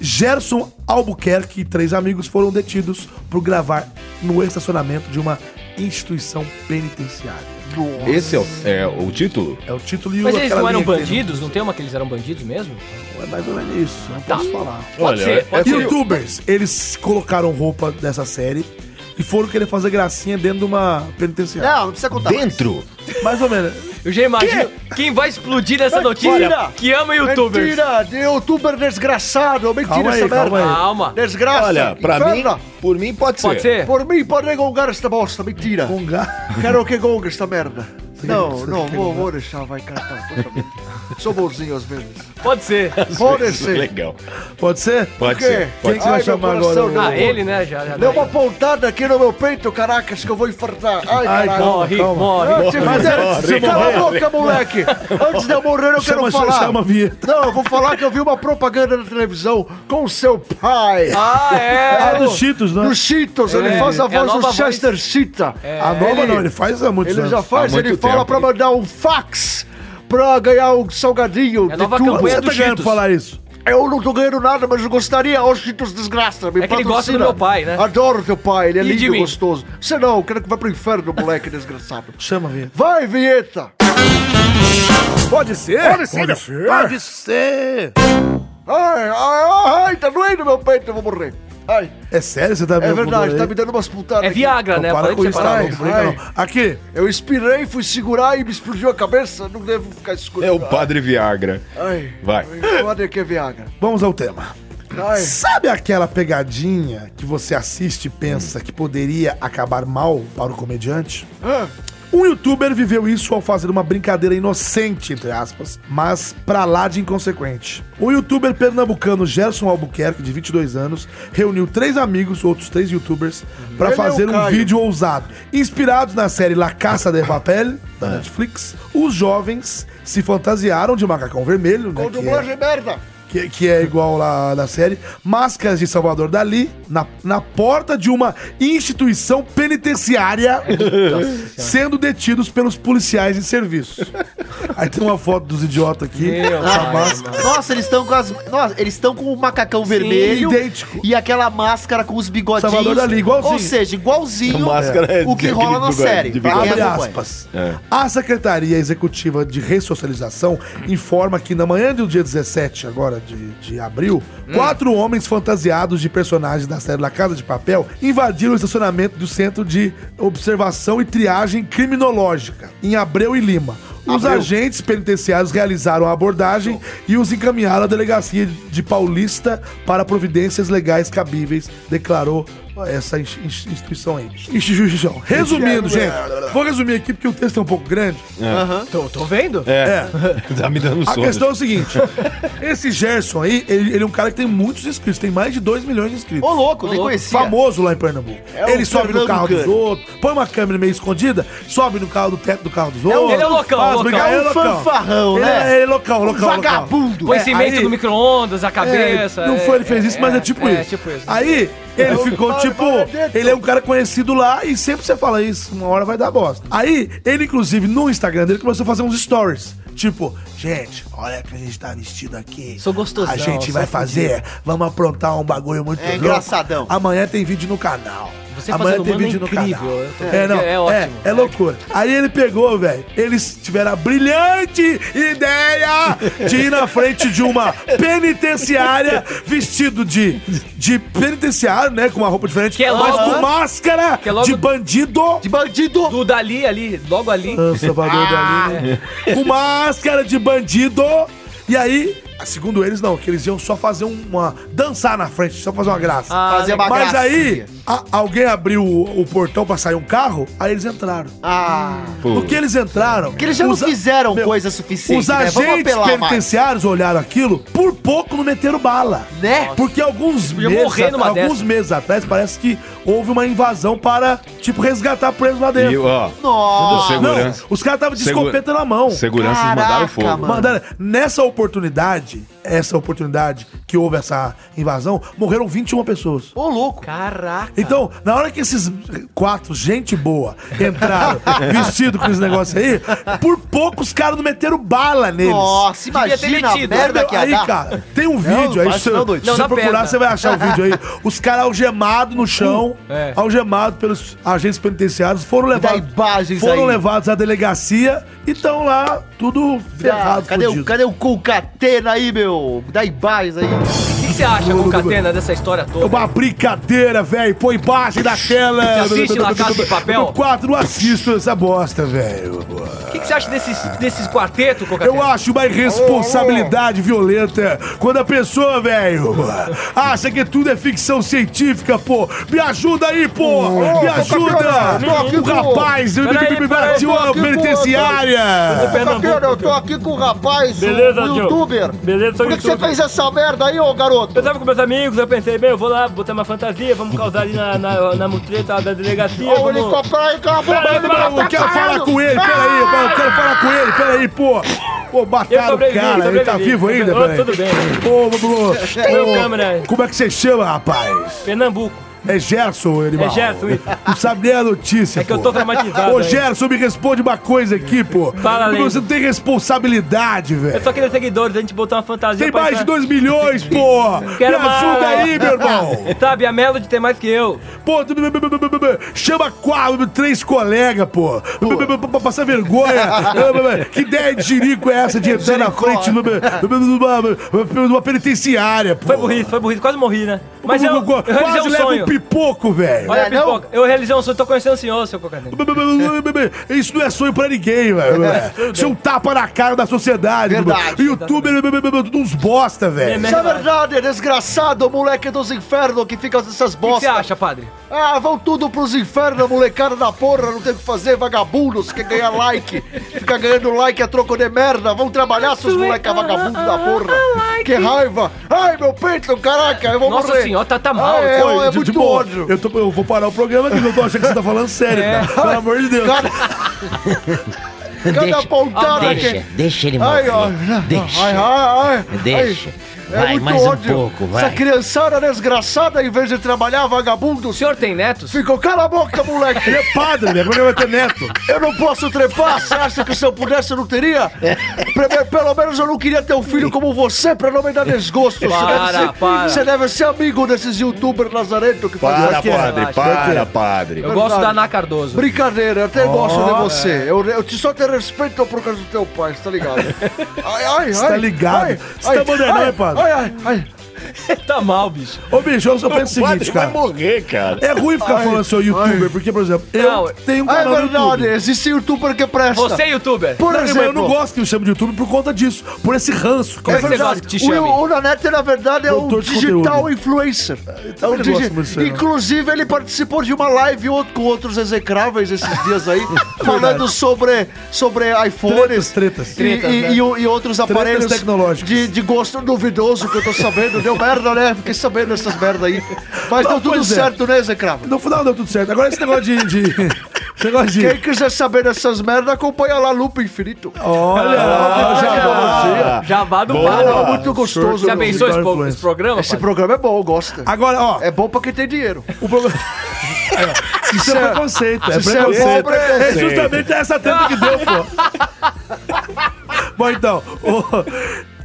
Gerson Albuquerque e três amigos foram detidos por gravar no estacionamento de uma instituição penitenciária. Esse é o, é o título? É o título e Mas o- eles não eram bandidos? Não tem uma que eles eram bandidos mesmo? É mais ou menos isso, não posso falar. Pode Olha, ser, pode é ser. Youtubers, eles colocaram roupa dessa série e foram querer fazer gracinha dentro de uma penitenciária. Não, não precisa contar. Dentro? Mais ou menos. Eu já imagino quem vai explodir nessa notícia Mentira! que ama youtubers. Mentira, de youtuber desgraçado. Mentira Calma aí, essa calma merda. aí. Calma. Desgraça. Olha, pra mim, inferno. por mim pode ser. Pode ser? Por mim, pode gongar esta bosta. Mentira. Gongar. Quero que gongue esta merda. Não, não, vou, vou deixar, vai vida. Sou bonzinho às vezes. Pode ser. Pode é ser. legal. Pode ser? Pode ser. Quem que você vai Ai, chamar coração, agora? Ah, ele, né? Já, já Deu tá uma pontada aqui no meu peito, caracas, que eu vou infartar. Ai, Ai, caralho. Morre, calma. morre. De você Cala a boca, moleque! Antes de eu morrer, eu Chama, quero falar. chama a vinheta. Não, eu vou falar que eu vi uma propaganda na televisão com seu pai. Ah, é. Ah, dos Cheetos, né? No Cheetos, ele É, faz a é a voz do voz. Chester Cheetah. A nova Ele- não, ele faz há muitos Ele anos. já faz, muito ele fala pra mandar um fax pra ganhar um salgadinho É nova campanha você do tá ganhando Cheetos. falar isso? Eu não tô ganhando nada, mas eu gostaria. Ô, Cheetos desgraça, me É que ele gosta do patrocina. meu pai, né? Adoro teu pai, ele é E de lindo e mim? gostoso. Você não, eu quero que vá pro inferno, moleque desgraçado. Chama a vinheta. Vai, vinheta! Pode ser? Pode ser. Pode ser. Pode ser. Ai, ai, ai, tá doendo meu peito, eu vou morrer. Ai, É sério? Você tá é verdade, tá me dando umas pontadas. É aqui. Viagra, né? para com que isso, Ai. não. Aqui, Eu expirei, fui segurar e me explodiu a cabeça. Não devo ficar escuro. É o Padre Viagra. Ai, Vai. Olha que é Viagra. vamos ao tema. Ai, Sabe aquela pegadinha que você assiste e pensa que poderia acabar mal para o comediante? ah, Um youtuber viveu isso ao fazer uma brincadeira inocente, entre aspas, mas pra lá de inconsequente. O youtuber pernambucano Gerson Albuquerque, de 22 anos, reuniu três amigos, outros três youtubers, pra Ele é fazer um vídeo ousado. Inspirados na série La Caça de Papel, da Netflix, os jovens se fantasiaram de macacão vermelho, né, com é- dublagem merda. Que, que é igual lá na série, máscaras de Salvador Dali, na, na porta de uma instituição penitenciária, sendo detidos pelos policiais em serviço. Aí tem uma foto dos idiotas aqui, Meu com a pai, máscara. Nossa, eles estão com as. Nossa, eles estão com o macacão vermelho. idêntico. E aquela máscara com os bigodinhos. Salvador Dali, igualzinho. Ou seja, igualzinho é o que rola na série. de Abre aspas. É. A Secretaria Executiva de Ressocialização informa que na manhã do dia 17, agora de, de abril, quatro homens fantasiados de personagens da série La Casa de Papel invadiram o estacionamento do Centro de Observação e Triagem Criminológica, em Abreu e Lima. Os agentes penitenciários realizaram a abordagem e os encaminharam à delegacia de Paulista para providências legais cabíveis, declarou essa ins- ins- instituição aí. Instituição. Resumindo, gente, vou resumir aqui porque o texto é um pouco grande. Tô, tô vendo? É, tá me dando A sono. questão é o seguinte: esse Gerson aí, ele, ele é um cara que tem muitos inscritos, tem mais de 2 milhões de inscritos. Ô, louco, nem conhecia. Famoso lá em Pernambuco. É ele sobe no carro dos outros, põe uma câmera meio escondida, sobe no carro do teto do carro dos um- outros. ele é loucão, faz loucão. É um fanfarrão, Ele né? é, ele é loucão, loucão, loucão. Vagabundo. Põe É, cimento no micro-ondas, a cabeça. É, não é, foi ele fez isso, mas é tipo é, isso. tipo isso. Aí ele ficou fala, tipo, ele é um cara conhecido lá e sempre você fala isso, uma hora vai dar bosta. Aí ele inclusive no Instagram dele começou a fazer uns stories. Tipo, gente, olha que a gente tá vestido aqui. Sou gostosão, A gente vai fazer, vamos aprontar um bagulho muito É louco. engraçadão. Amanhã tem vídeo no canal. Você Amanhã tem é vídeo no incrível, canal. eu tô- É, não, é é, ótimo. é loucura. Aí ele pegou, velho. Eles tiveram a brilhante ideia de ir na frente de uma penitenciária vestido de, de penitenciário, né? Com uma roupa diferente, Que é mas logo- com máscara que é logo- de bandido. De bandido. Do Dali ali, logo ali. Ah, Salvador Dali, né? Com máscara de bandido. E aí, segundo eles, não, que eles iam só fazer uma. dançar na frente, só fazer uma graça. Ah, Fazer uma Mas gracinha. aí, a- alguém abriu o, o portão pra sair um carro, aí eles entraram. Ah. No que eles entraram. Porque eles já não fizeram Meu, coisa suficiente, Os né? Vamos agentes apelar mais. penitenciários olharam aquilo, por pouco não meteram bala. Né? Porque alguns Podia meses, morrer numa alguns dessa. meses atrás parece que houve uma invasão para, tipo, resgatar presos lá dentro. E, ó, Nossa. Segura- Segurança. Não, os caras estavam de Segu- escopeta na mão. seguranças Caraca, mandaram fogo. mano. Mandaram, nessa oportunidade, essa oportunidade que houve essa invasão, morreram 21 pessoas. Ô, louco. Caraca. Então, na hora que esses quatro, gente boa, entraram vestido com esse negócio aí, por pouco os caras não meteram bala neles. Nossa, ter imagina a metido. merda que aí, dar. cara, tem um vídeo aí, faz se, não, se Não, você procurar, perna. você vai achar o vídeo aí. Os caras algemados no chão, É. algemados pelos agentes penitenciários, foram levados, foram aí. levados à delegacia e estão lá, tudo ferrado, cadê, o, cadê o Concatena aí, meu? Dá imagens aí. O que, você acha, Concatena, dessa história É toda? uma brincadeira, velho. Põe embaixem da tela. Você assiste La Casa de Papel? No quadro, não assisto essa bosta, velho. O que, que você acha desses, desses quartetos, Concatena? Eu acho uma irresponsabilidade violenta quando a pessoa, velho, acha que tudo é ficção científica, pô. Me ajuda aí, pô. Me ajuda. O rapaz me, me, me, me peraí, bateu tô a aqui, pô. penitenciária. Eu tô aqui com o rapaz, Beleza, o youtuber. Beleza, Por que, que você fez essa merda aí, ô garoto? Eu tava com meus amigos, eu pensei, bem, eu vou lá botar uma fantasia, vamos causar ali na, na, na mutreta da delegacia. Ô, vamos... helicóptero aí, cala a boca, Peraí, ele mano, tá Eu quero falar com ele, peraí, eu quero falar com ele, peraí, pô. Pô, mataram o cara, ele tá vivo ainda, peraí. tudo bem. Ô, ô, ô, Meu ô, câmera. Como é que você chama, rapaz? Pernambuco. É Gerson, animal. É Gerson, isso. Não sabe nem a notícia, É que eu tô traumatizado. Ô, aí. Gerson, me responde uma coisa aqui, pô. Fala, Porque você não tem responsabilidade, Eu velho. só queria seguidores, a gente botou uma fantasia Tem pra mais de entrar- 2 milhões, pô. Quero Me ajuda mais. aí, meu irmão. Sabe, a Melody tem mais que eu. Pô, tu- chama quatro, três colegas, pô. Pra passar vergonha. que ideia de jirico é essa de entrar na frente numa, numa, numa penitenciária, pô? Foi burrice, foi burrice, quase morri, né? Mas eu, eu realizei Quase um leva sonho. um pipoco, velho. Olha, É, não? pipoca, eu realizei um sonho, tô conhecendo o senhor, seu Cocadinho. Isso não é sonho pra ninguém, velho. Isso é um tapa na cara da sociedade. Verdade. Youtuber, tudo uns bosta, velho. Isso é verdade, desgraçado, moleque dos infernos que fica essas O que você acha, padre? Ah, vão tudo pros infernos, molecada da porra, não tem o que fazer, vagabundos, quer ganhar like. Fica ganhando like a troco de merda. Vão trabalhar, seus moleca vagabundos da porra. Que raiva. Ai, meu peito, caraca, eu vou Nossa morrer. senhora, tá, tá mal. Ah, é, é de- muito ódio. Eu, tô- eu vou parar o programa aqui, eu tô achando que você tá falando sério, É. cara. Pelo amor de Deus. Cada, cada Deixa, pontada deixa, que... deixa ele Ai, morrer. ó. Deixa. Ai, ai, ai. Deixa. Ai, Vai, é muito mais um ódio. pouco, vai. Essa criançada desgraçada, em vez de trabalhar, O vagabundos, senhor tem netos? ficou cala a boca, moleque. Ele é padre, né? Como é que vai ter neto? Eu não posso trepar, você acha que se eu pudesse eu não teria? Primeiro, pelo menos eu não queria ter um filho como você pra não me dar desgosto. Você Para, deve ser, para. Você deve ser amigo desses youtubers lazarento que fazem Para, padre, relaxa. para, padre. Eu gosto da Ana Cardoso. Brincadeira, eu até gosto de você. Eu, eu te só te respeito por causa do teu pai, você tá ligado? Ai, ai, Você tá ligado? Você tá moderno, né, padre? Ai, ai, ai. Tá mal, bicho. Ô, bicho, eu só penso o seguinte, vai cara. morrer, cara. É ruim ficar falando sou youtuber, porque, por exemplo, eu Não, tenho um é canal no verdade, YouTube. existe youtuber que presta. Você, youtuber. Por Não, mas exemplo, eu não gosto que me chame de youtuber por conta disso, por esse ranço. Como é que você gosta que te chame? O, o Nanete, na verdade, é um digital conteúdo. influencer. É um também digi- aí, não. Inclusive, ele participou de uma live com outros execráveis esses dias aí, falando sobre, sobre iPhones. Tretas, tretas. E, Tretas, e- né? e e outros aparelhos tecnológicos. De, de gosto duvidoso que eu tô sabendo. Deu merda, né? Fiquei sabendo dessas merda aí. Mas Não, deu tudo é. certo, né, Execrável? No final deu tudo certo. Agora esse negócio de. de esse negócio de. Quem quiser saber dessas merda, acompanha lá Lupa Infinito. Olha, Ah, já já. Jabá do não, muito gostoso. Você meu. abençoa esse, pro- esse programa? Esse padre? programa é bom, gosta. Agora, ó, É bom pra quem tem dinheiro. o problema. Aí, ó, Isso é preconceito. É Isso é preconceito. pobre, é É justamente essa treta que deu, pô. Bom, então. o-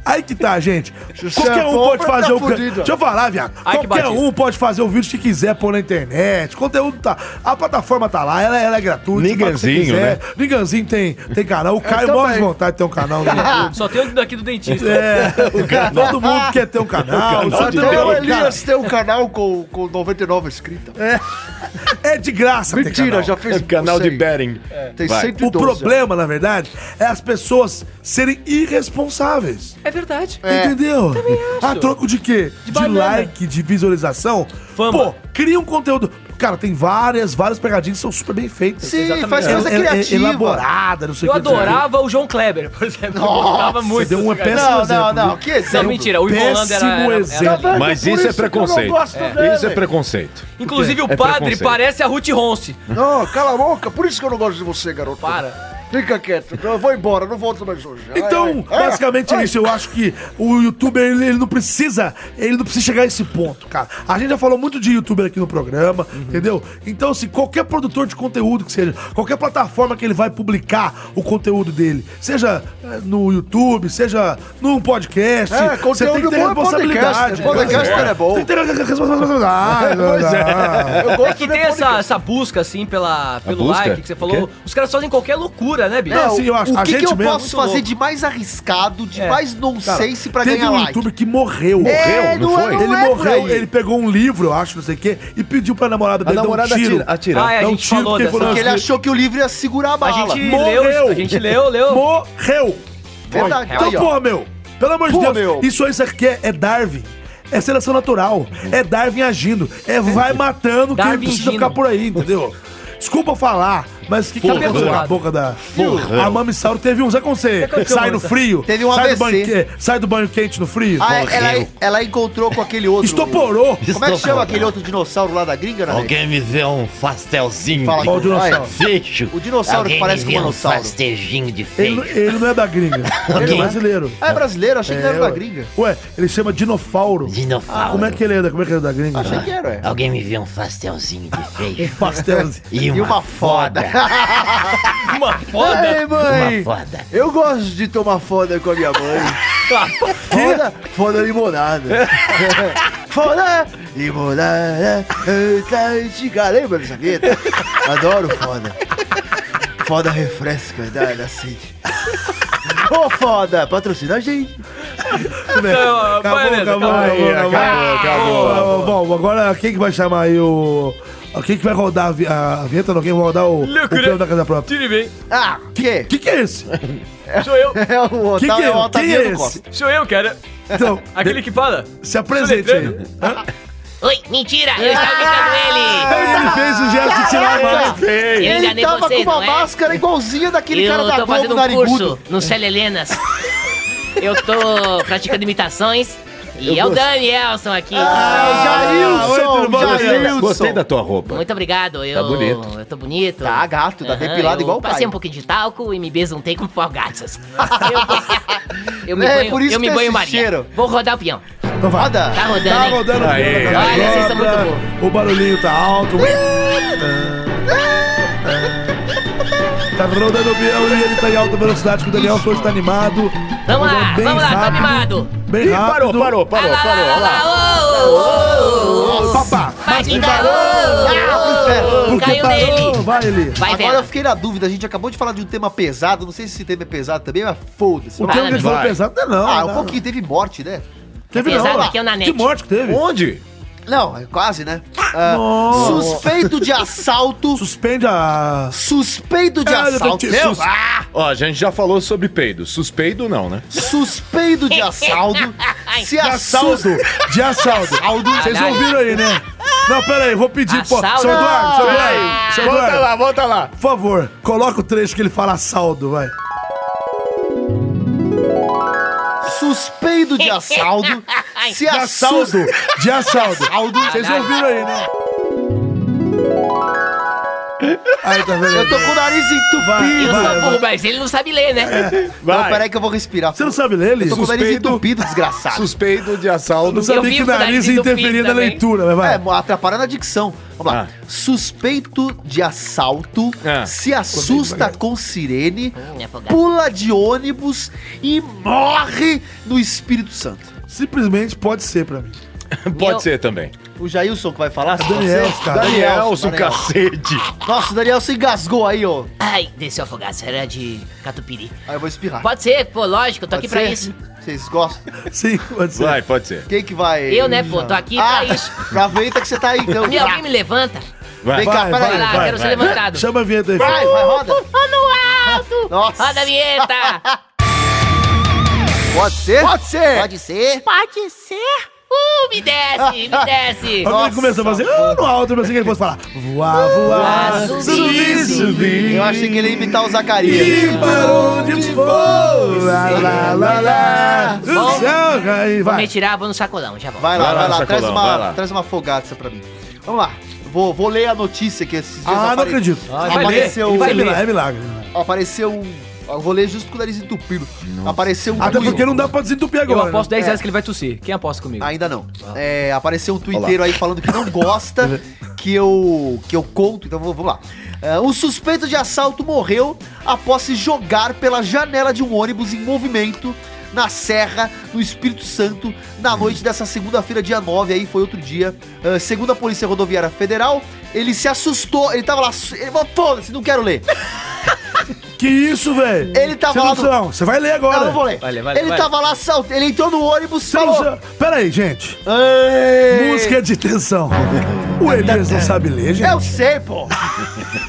Aí que tá, gente. Qualquer é um pode fazer tá o. Deixa eu falar, viado. Qualquer um pode fazer o vídeo que quiser pôr na internet. O conteúdo tá. A plataforma tá lá, ela, ela é gratuita. o Niganzinho, quiser. né? Niganzinho tem, tem canal. O Caio morre de vontade de ter um canal no YouTube. Só tem um daqui do dentista. É, todo mundo quer ter um canal. canal só tem- o Elias tem um canal com, com 99 inscritos. É de graça ter Mentira, canal. já fez É o canal de betting. Tem Vai. 112. O problema, na verdade, é as pessoas serem irresponsáveis. É verdade. É. Entendeu? A troco de quê? De, banana. like, de visualização. Fama. Pô, cria um conteúdo. Cara, tem várias, várias pegadinhas que são super bem feitas. Sim, Exatamente. faz É- coisa é- é criativa. elaborada, não sei Eu o que. não o quê. adorava o João Kleber, por exemplo. Eu gostava muito. deu um péssimo Não, exemplo, não, não. viu? Que Não, exemplo. mentira, o Ivo Holanda era, Péssimo era, era exemplo. Mas Por isso é eu não preconceito. dele. Isso é preconceito. Inclusive o É padre parece a Ruth Ronce. Não, cala a boca. Por isso que eu não gosto de você, garoto. Para. Fica quieto. Eu vou embora, não volto mais hoje. Ai, Então, ai. basicamente é isso. Eu acho que o youtuber, ele, ele não precisa, ele não precisa chegar a esse ponto, cara. A gente já falou muito de youtuber aqui no programa, entendeu? Então, assim, qualquer produtor de conteúdo que seja, qualquer plataforma que ele vai publicar o conteúdo dele, seja eh, no YouTube, seja num podcast, É, você tem que conteúdo ter bom é responsabilidade. podcast. Podcast é bom. Tem que ter responsabilidade. Pois é. Eu É gosto que de tem essa, podcast. essa busca, assim, pela, pelo busca? like que você falou. O? Os caras fazem qualquer loucura, né, bicho? Não, assim, eu acho. O a que, gente que eu mesmo, posso fazer louco. de mais arriscado, de É. mais nonsense pra Teve ganhar um like? youtuber que morreu. É, não, foi? é, não Ele é morreu, ele pegou um livro, eu acho, não sei o quê, e pediu pra namorada A dele namorada dar um tiro. atira. atira. Ah, é, a um gente falou porque dessa. falou Porque ele assim, achou que o livro ia segurar a A bala. gente Morreu. leu, a gente leu, leu. Morreu. Verdade. Então, porra, meu, pelo amor de Deus, meu. isso aí, isso aqui é, é Darwin. É seleção natural. É Darwin agindo. É vai matando quem precisa ficar por aí, entendeu? Desculpa falar, mas o que, que Forrão. aconteceu na boca da. Forrão. A Mamissauro teve um. Sabe quando você sai no frio? Teve um sai, do banho, sai do banho quente no frio? Ah, é, ela, ela encontrou com aquele outro. Estoporou. Como é que chama aquele outro dinossauro lá da gringa, né? Alguém me vê um pastelzinho Fala Qual o dinossauro? feito. O dinossauro Alguém que parece com um um pastelzinho de Ele, não- feito. ele não é da gringa. Ele é brasileiro. Ah, é brasileiro? Achei que ele era da ué. gringa. Ué, ele chama Dinofauro. Dinossauro. Como é que ele é da, como é que ele é da gringa? Achei que era, é. Alguém me vê um pastelzinho de. Pastelzinho. E uma, E uma foda. Uma foda. Ei, mãe. Uma foda. Eu gosto de tomar foda com a minha mãe. Foda, foda limonada. foda, limonada. Chica, lembra dessa vinheta? Adoro foda. Foda refresca, dá, dá sede. Ô, foda, patrocina a gente. Não, Helena, acabou, acabou, acabou, Bom, agora quem que vai chamar aí o... Quem que vai rodar a, vi- a vinheta? Não, quem vai rodar o, o peão da casa própria? Tire bem. Ah, que? Que que é esse? Sou eu. É o Que que Otávio, é? é o Otaviano Quem é esse? Costa. Sou eu, cara. Então, Aquele que fala. se apresente aí. Hã? Oi, mentira, eu estava imitando ele. Ele fez o gesto de tirar a. Eu Ele enganei tava vocês, com uma não é? máscara igualzinha daquele Eu cara da tô Globo fazendo um narigudo. curso no Célia Helenas. Eu tô praticando imitações. E é o Danielson aqui. Ah, oi, tudo Jailson, bom, Jailson. Gostei da tua roupa. Muito obrigado. Eu, Tá bonito. Eu tô bonito. Tá gato, tá depilado eu igual o pai. Passei um pouquinho de talco e me besuntei com fogaças. eu, eu me É, banho, por isso eu me banho Maria. cheiro. Vou rodar o peão. Então. Roda. Tá rodando, Tá hein? rodando o Aê. Olha, vocês são muito própria. O barulhinho tá alto. Tá rodando o peão e ele tá em alta velocidade, que o Daniel hoje tá animado. Tá Vamos lá, vamos lá, tô rápido, animado. Bem Ih, rápido. parou, parou, parou, Lá, lá, parou. lá, olha lá. lá, ô, ô, ô, ô. Papá. Porque Caiu nele. Vai, Eli. Vai, Agora eu fiquei na dúvida, a gente acabou de falar de um tema pesado, não sei se esse tema é pesado também, mas foda-se. O tema que ele falou vai. pesado não é não. Ah, um não. pouquinho, teve morte, né? Teve pesado não. aqui é o Nanete. Que morte que teve? Onde? Não, é quase, né? Ah, Nossa. suspeito de assalto. Suspende a... Suspeito de Ah, assalto. Meu, Sus- Ó, a gente já falou sobre peido. Suspeido não, né? suspeito de assalto. se De assalto. assalto. De assalto. Vocês ouviram aí, né? Não, pera aí, vou pedir, pô. Assalto. Seu Eduardo, seu Eduardo. Ah. Seu Volta Eduardo, lá, volta lá. por favor, coloca o trecho que ele fala saldo, vai. Suspeito de assalto. se De assalto. De assalto. Assalto. Vocês ouviram aí, né? Aí, tá vendo? Eu tô com o nariz entupido. Vai, Eu vai, sou burro, mas ele não sabe ler, né? Não, Vai. peraí que eu vou respirar. Você não sabe ler, Eu tô com o nariz entupido, desgraçado. Suspeito de assalto. não sabia que o nariz nariz ia entupido interferir na também. leitura, mas vai. É, atrapalha na dicção. Vamos lá. Ah. Suspeito de assalto, Ah. se assusta com sirene, Hum, afogado. pula de ônibus e morre no Espírito Santo. Simplesmente pode ser pra mim. Pode Meu- ser também. O Jailson que vai falar? se Daniel, cara. Danielson, Daniel. cacete. Nossa, o Daniel se engasgou aí, ó. Ai, desceu afogado, era de catupiry. Aí eu vou espirrar. Pode ser, pô, lógico, eu tô Pode aqui pra ser? isso. Vocês gostam? Sim, pode ser. Vai, pode ser. Quem que vai? Eu, né, pô, tô aqui Ah, pra isso. aproveita que você tá aí, então. Me, alguém me levanta. Vai. Vem cá, Vai, peraí. Vai lá, vai, quero ser vai. levantado. Chama a vinheta aí, Vai, vai, roda. no alto! Nossa. Roda a vinheta! Pode ser? Pode ser. Pode ser? Pode ser? Uh, me desce, me desce! Quando ele começou a fazer ah, no alto, eu pensei que ele fosse falar voar, voar, subir, subir. Eu achei que ele ia imitar o Zacarias. E parou de voar, lá, lá, lá, O céu Vou me vai. tirar, vou no sacolão, já volto. Vai lá, Vai lá, vai lá, traz, vai uma, traz uma fogaça pra mim. Vamos lá. Vou, vou ler a notícia que esses dias Ah, não apare- acredito. Ah, vai apareceu, vai É ler. milagre, é milagre. apareceu um. Eu vou ler justo com o nariz entupido. Apareceu um Até porque não dá pra desentupir Eu agora. aposto né? 10 reais que ele vai tossir. Quem aposta comigo? Ainda não. É, apareceu um twitteiro aí falando que não gosta que eu que eu conto, então vamos lá. É, um suspeito de assalto morreu após se jogar pela janela de um ônibus em movimento na Serra, no Espírito Santo, na noite dessa segunda-feira, dia 9, aí foi outro dia. É, segundo a Polícia Rodoviária Federal, ele se assustou, ele tava lá, ele falou, foda-se, não quero ler. Que isso, velho? Ele tava lá não, no- não, você vai ler agora. Não, não vou ler. Vai ler, vai ler, ele vai. tava lá, salt... ele entrou no ônibus, falou... sabe- Pera aí, gente. Ei! Música de tensão. O Elias não sabe ler, gente. Eu sei, pô.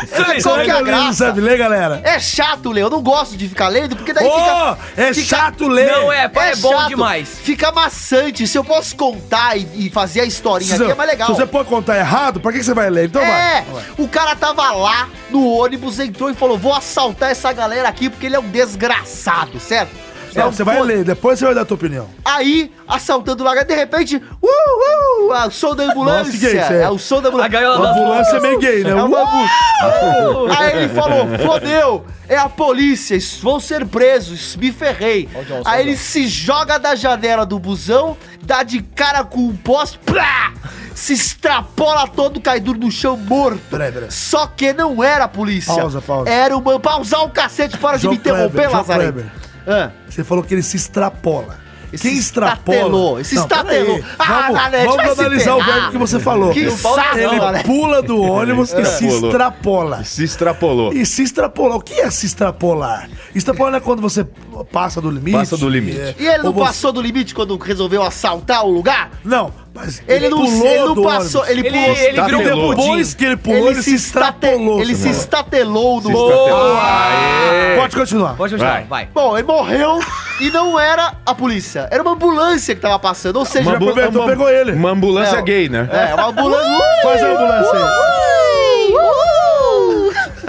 Sei, Qual que é a não graça? sabe ler, galera. É chato ler, eu não gosto de ficar lendo, porque daí Ô, fica... é fica- chato ler. Não é, pai, é, bom chato, demais. Fica maçante. Se eu posso contar e, e fazer a historinha Se, aqui, é mais legal. se você pode contar errado, pra que que você vai ler? Então É, vai. o cara tava lá no ônibus, entrou e falou: Vou assaltar essa galera aqui porque ele é um desgraçado, certo? Não, você vai ler, depois você vai dar a tua opinião. Aí, assaltando lá, de repente, uh, uh, é o som da ambulância. Nossa, que é é? é o som da A ambulância. A das ambulância é meio gay, né? É uma ambu- Aí ele falou: fodeu, é a polícia, vão ser presos, me ferrei. Aí ele se joga da janela do busão, dá de cara com um poste, plá, se extrapola todo, cai duro no chão morto. Peraí, peraí. Só que não era a polícia. Pausa, pausa. Era uma. Pausar o cacete, para de me interromper, Lazarento. Ah, Você falou que ele se extrapola. Esse Quem extrapola? estatelou, esse estatelou. Ah, vamos vai vamos analisar o verbo que você falou. Que saco, ele pula do ônibus e se Extrapolou. extrapola. Se extrapolou. E se extrapolar. O que é se extrapolar? Extrapolar é quando você passa do limite. Passa do limite. é, E ele não você- passou do limite quando resolveu assaltar o lugar? Não, mas Ele não, ele não do passou, ônibus. ele Ele, pulou. ele virou um Estatelou. pudim. Depois que ele pulou, ele, extrapolou. Ele se estatelou no. Se estatelou. Ah, Pode continuar. Pode continuar, Vai. vai. Bom, ele morreu e não era a polícia. Era uma ambulância que tava passando. Ou seja, Uma uma, aproveitou, pegou ele. Uma ambulância É, gay, né? é, uma ambulância. Faz a ambulância aí.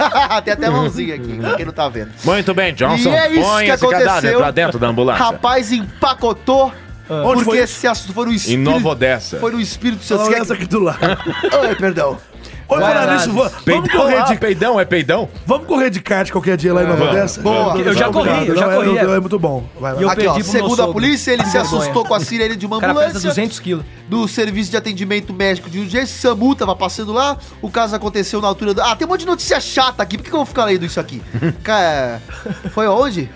Tem até mãozinha aqui, pra quem não tá vendo. Muito bem, Johnson. E é isso Põe que esse cadáver aconteceu. pra dentro da ambulância. Rapaz empacotou. Onde porque esse assunto foi no em Espírito. Nova Odessa. Foi no Espírito Santo. Olha Você essa quer aqui do lado. Oi, perdão. Nisso, va- vamos Peidão, correr ah, de peidão, é peidão? Vamos correr de kart qualquer dia lá em Nova Odessa? boa. Eu já corri, eu já Não, é- corri, É, é. muito bom. Vai, vai. E eu Aqui, perdi ó, segundo a polícia, ele se assustou com a sirene de uma ambulância. 200 quilos. do Serviço de Atendimento Médico de Urgência, SAMU tava passando lá, o caso aconteceu na altura do... Ah, tem um monte de notícia chata aqui, por que, que eu vou ficar lendo isso aqui? Cara, foi onde?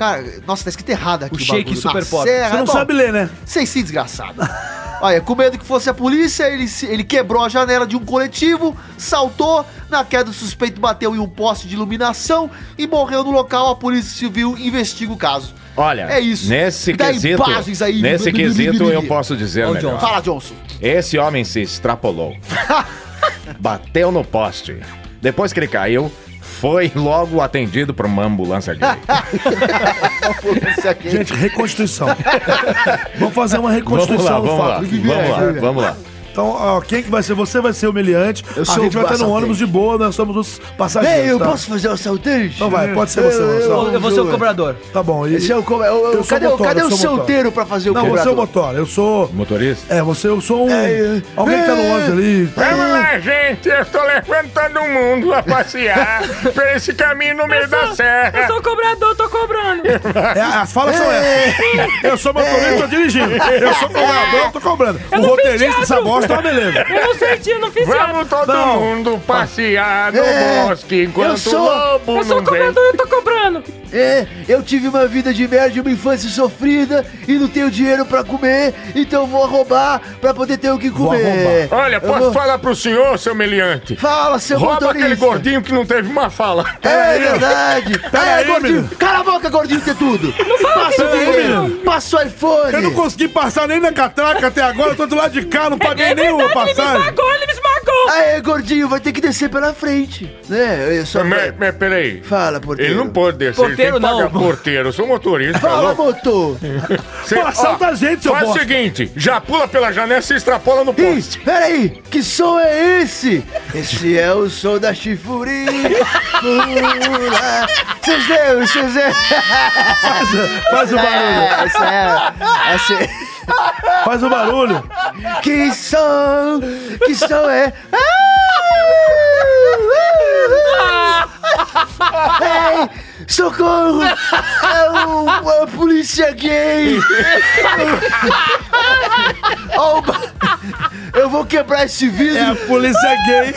Cara, nossa, tá escrito errado aqui O shake bagulho. super Na pop. Você não Bom, sabe ler, né? Sem sim, desgraçado. Olha, com medo que fosse a polícia, ele, se- ele quebrou a janela de um coletivo, saltou, na queda o suspeito bateu em um poste de iluminação e morreu no local. A polícia civil investiga o caso. Olha, É isso. nesse Dá quesito, aí. nesse quesito eu posso dizer Ó, melhor. Fala, Johnson. Esse homem se extrapolou. Bateu no poste. Depois que ele caiu, foi logo atendido por uma ambulância gay. Gente, reconstituição. vamos fazer uma Vamos do vamos lá, vamos lá, vamos lá. Então, ó, quem que vai ser? Você vai ser o humilhante. Eu a sou gente o vai ter no ônibus de boa, nós somos os passageiros. Ei, eu tá? posso fazer o assaltante? Então vai, pode ser você, Gonçalo. Eu vou ser o cobrador. Tá bom. E... Esse é o é Eu cadê o- motora, cadê eu o solteiro pra fazer o Não, você é o cobrador? motora. Eu sou... Motorista? É, você, eu sou um... É, Alguém que tá no é. ônibus ali. Vamos lá, gente, eu estou levando todo mundo a passear por esse caminho no meio da Eu serra. sou cobrador, tô cobrando. É, as falas são essas. Eu sou motorista, tô dirigindo. Eu sou cobrador, tô cobrando. Eu O roteirista fiz bosta é beleza. Eu não senti, eu não fiz teatro. Vamos todo Não. mundo passear no É, bosque enquanto eu o sou- lobo Eu sou não vem. cobrador, eu tô cobrando. É, eu tive uma vida de merda, e uma infância sofrida e não tenho dinheiro pra comer, então vou roubar pra poder ter o que comer. Olha, posso vou- falar pro senhor, seu meliante? Fala, seu Rouba motorista. aquele gordinho que não teve uma fala. É verdade. É, aí, gordinho. menino. Cala a boca, gordinho, ter tudo. Passa o aí, dinheiro. Passa o iPhone. Eu não consegui passar nem na catraca até agora, eu tô do lado de cá, não paguei É nenhuma verdade, ele me passagem. esmagou, ele me esmagou. Aê, gordinho, vai ter que descer pela frente. Né? Eu só... Mas, mas peraí. Fala, porteiro. Ele não pode descer, Porteiro ele tem que pagar não. porteiro. Eu sou motorista, Fala, motor. Cê- Pô, assalta ó, a gente, seu Faz o bosta. seguinte, já pula pela janela e se extrapola no poste. peraí, que som é esse? Esse é o som da chifurina. Pula. Lembram, vocês lembram? Faz o barulho, É, essa é. Essa faz o barulho. é. Que som? Que som é? Ei, socorro! É uma polícia gay! Eu vou quebrar esse vidro! É a polícia gay.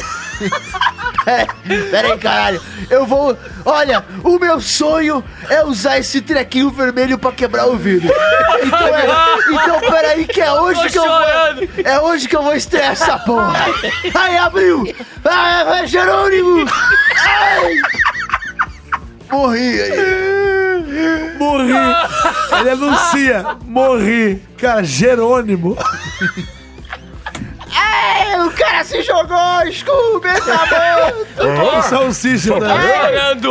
Pera aí, caralho. Eu vou. Olha, o meu sonho é usar esse trequinho vermelho pra quebrar o vidro. Então, é, então pera aí, que é hoje Tô que eu vou. É hoje que eu vou estrear essa porra. Aí, abriu. Ai, vai, Jerônimo. Ai. Morri aí. Morri. Ele anuncia. Morri. Cara, Jerônimo. Ai, o cara se jogou. Scooby, tá O salsicha Tá.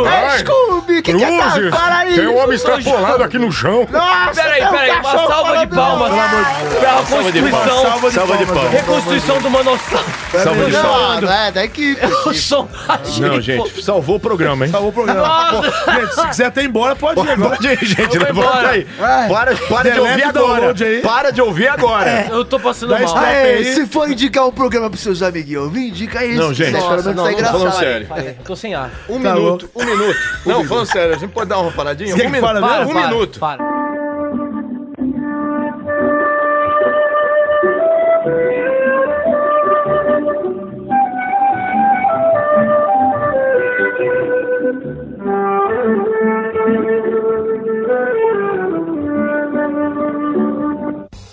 É Scooby, que que é tá? Fala aí. tem um homem extrapolado aqui no chão. Nossa, Peraí, um peraí, uma salva de palmas. Pela Constituição. Salva de Salva de palmas. palmas. Reconstituição do Manossauro. Salva de palmas. não é da equipe. O som. Não, gente, salvou o programa, hein? Salvou o programa. Gente, se quiser até ir embora, pode ir agora. Pode ir, gente, levanta embora. aí. Para, para de ouvir agora. Para de ouvir agora. Eu tô passando mal. se for indicar um programa pros seus amiguinhos, me indica esse. Não, gente. Nossa, menos não, tá não, engraçado. falando sério. Parei, eu tô sem ar. Um Tá minuto, um minuto. Não, falando sério, a gente pode dar uma paradinha? Você Um minuto. para? Um Para, minuto. Para.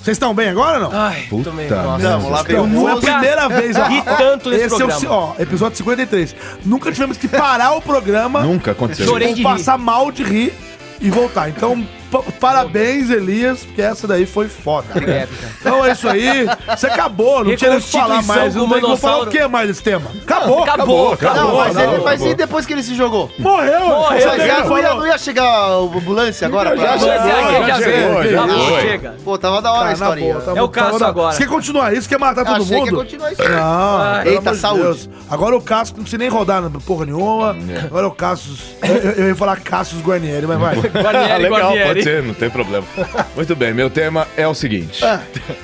Vocês estão bem agora ou não? Ai, tomei. Nossa. Vamos lá, Então, foi a Nunca primeira vez, ó. ri tanto nesse Esse é o, programa. ó, episódio 53. Nunca tivemos que parar o programa. Nunca aconteceu. Chorei de rir. passar mal de rir e voltar. Então, parabéns, Elias, porque essa daí foi foda. Então é isso aí. Você acabou, não tinha nem o que falar mais. Não tem como falar o que mais desse tema. Acabou, Acabou, acabou. Não, mas, acabou. ele, mas e depois que ele se jogou? Morreu, Morreu, Mas já não, ia, não ia chegar a ambulância agora? Já chegou, Já, chegou, chega. Pô, tava da hora a Tá, na historinha. boa, tá É o caso agora. Você quer continuar isso? Quer matar todo Achei que ia mundo? continuar isso. Não, pelo eita, saúde. Agora o Cassius não precisa nem rodar na porra nenhuma. Agora o Cassius. Eu, eu- eu ia falar Cassius Guarnieri, mas vai. Ah, Guarnieri, legal, Guarnieri. Pode ser, não tem problema. Muito bem, meu tema é o seguinte.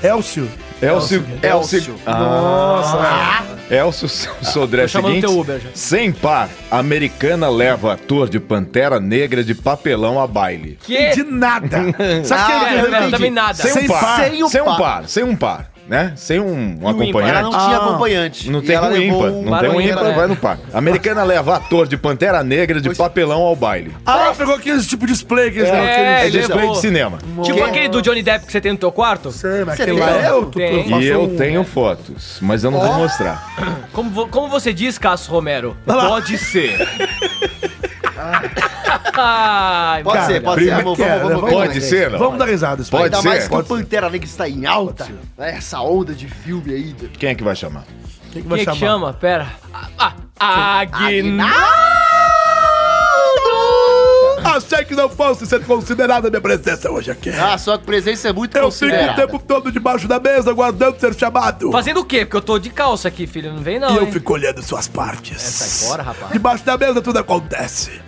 Elcio. Elcio. Elcio. Nossa. Elcio Sodré chamando seguinte. teu Uber já. Sem par, americana leva ator de Pantera Negra de papelão a baile. Que? De nada. Sabe Ah, quem É, ele não, também nada. Sem, Sem um par. par. Sem o sem um par. Sem um par, né? Sem um, um ímpar. Ela acompanhante. não tinha Ah. acompanhante. Não tem um ímpar. um- Não tem um ímpar, né? vai no par. Americana leva ator de Pantera Negra de papelão ao baile. Ah, ela pegou aquele tipo de display que eles É, aquele- É display levou. de cinema. Tipo aquele do Johnny Depp que você tem no teu quarto? Sei, mas aquele tem? lá é o tu- Tem. E eu um- tenho fotos, mas eu não vou mostrar. Como, vo- como você diz, Cássio Romero? Pode ser. Ai, Pode Cara, ser, pode ser. É, vamos, vamos, vamos- vamos, Pode ser, não? Vamos dar risada. Pode Ainda ser. mais que o. Pantera Negra está em alta. né? Essa onda de filme aí. de- Quem é que vai chamar? Quem que vai Quem é que chamar? chama? Pera. Ah, ah, Aguinaldo! Achei que não fosse ser considerada a minha presença hoje aqui. Ah, sua presença é muito Eu fico o considerada. tempo todo debaixo da mesa, aguardando ser chamado. Fazendo o quê? Porque eu tô de calça aqui, filho. Não vem não, e eu hein? fico olhando suas partes. Sai fora, rapaz. Debaixo da mesa tudo acontece.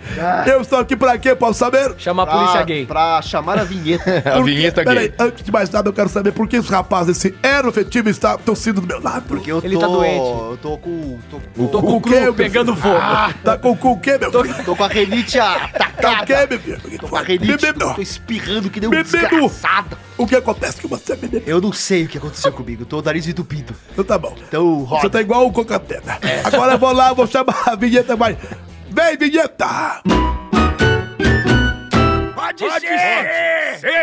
Eu estou aqui pra quê, posso saber? Chama a polícia gay. pra chamar a vinheta. A vinheta Peraí, gay. antes de mais nada, eu quero saber por que esse rapaz, esse erofetivo, está tossindo do meu lado. Porque eu tô... Ele tá doente. Eu tô com... Tô, Tô cu com o quê, pegando filho? fogo. Ah, tá com o quê, meu filho? tô com a renite Tá atacada. O quê, meu filho? Tô. Bebê, Tô espirrando que nem um Bebê, desgraçado. O que acontece com você, bebê? Eu não sei o que aconteceu comigo. Tô o nariz entupido. Então tá bom. Então, roda. Você tá igual o Cocatena. Agora eu vou lá, vou chamar a vinheta, vai. Vem, vinheta!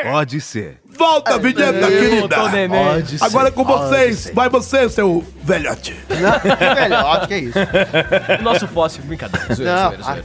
Pode ser. Volta, vinheta, querida! Neném. Pode Agora é com vocês. Vai você, seu velhote. Não, melhor, que é isso. O nosso fóssil. Brincadeira. Zoeira, Não, zoeira, zoeira.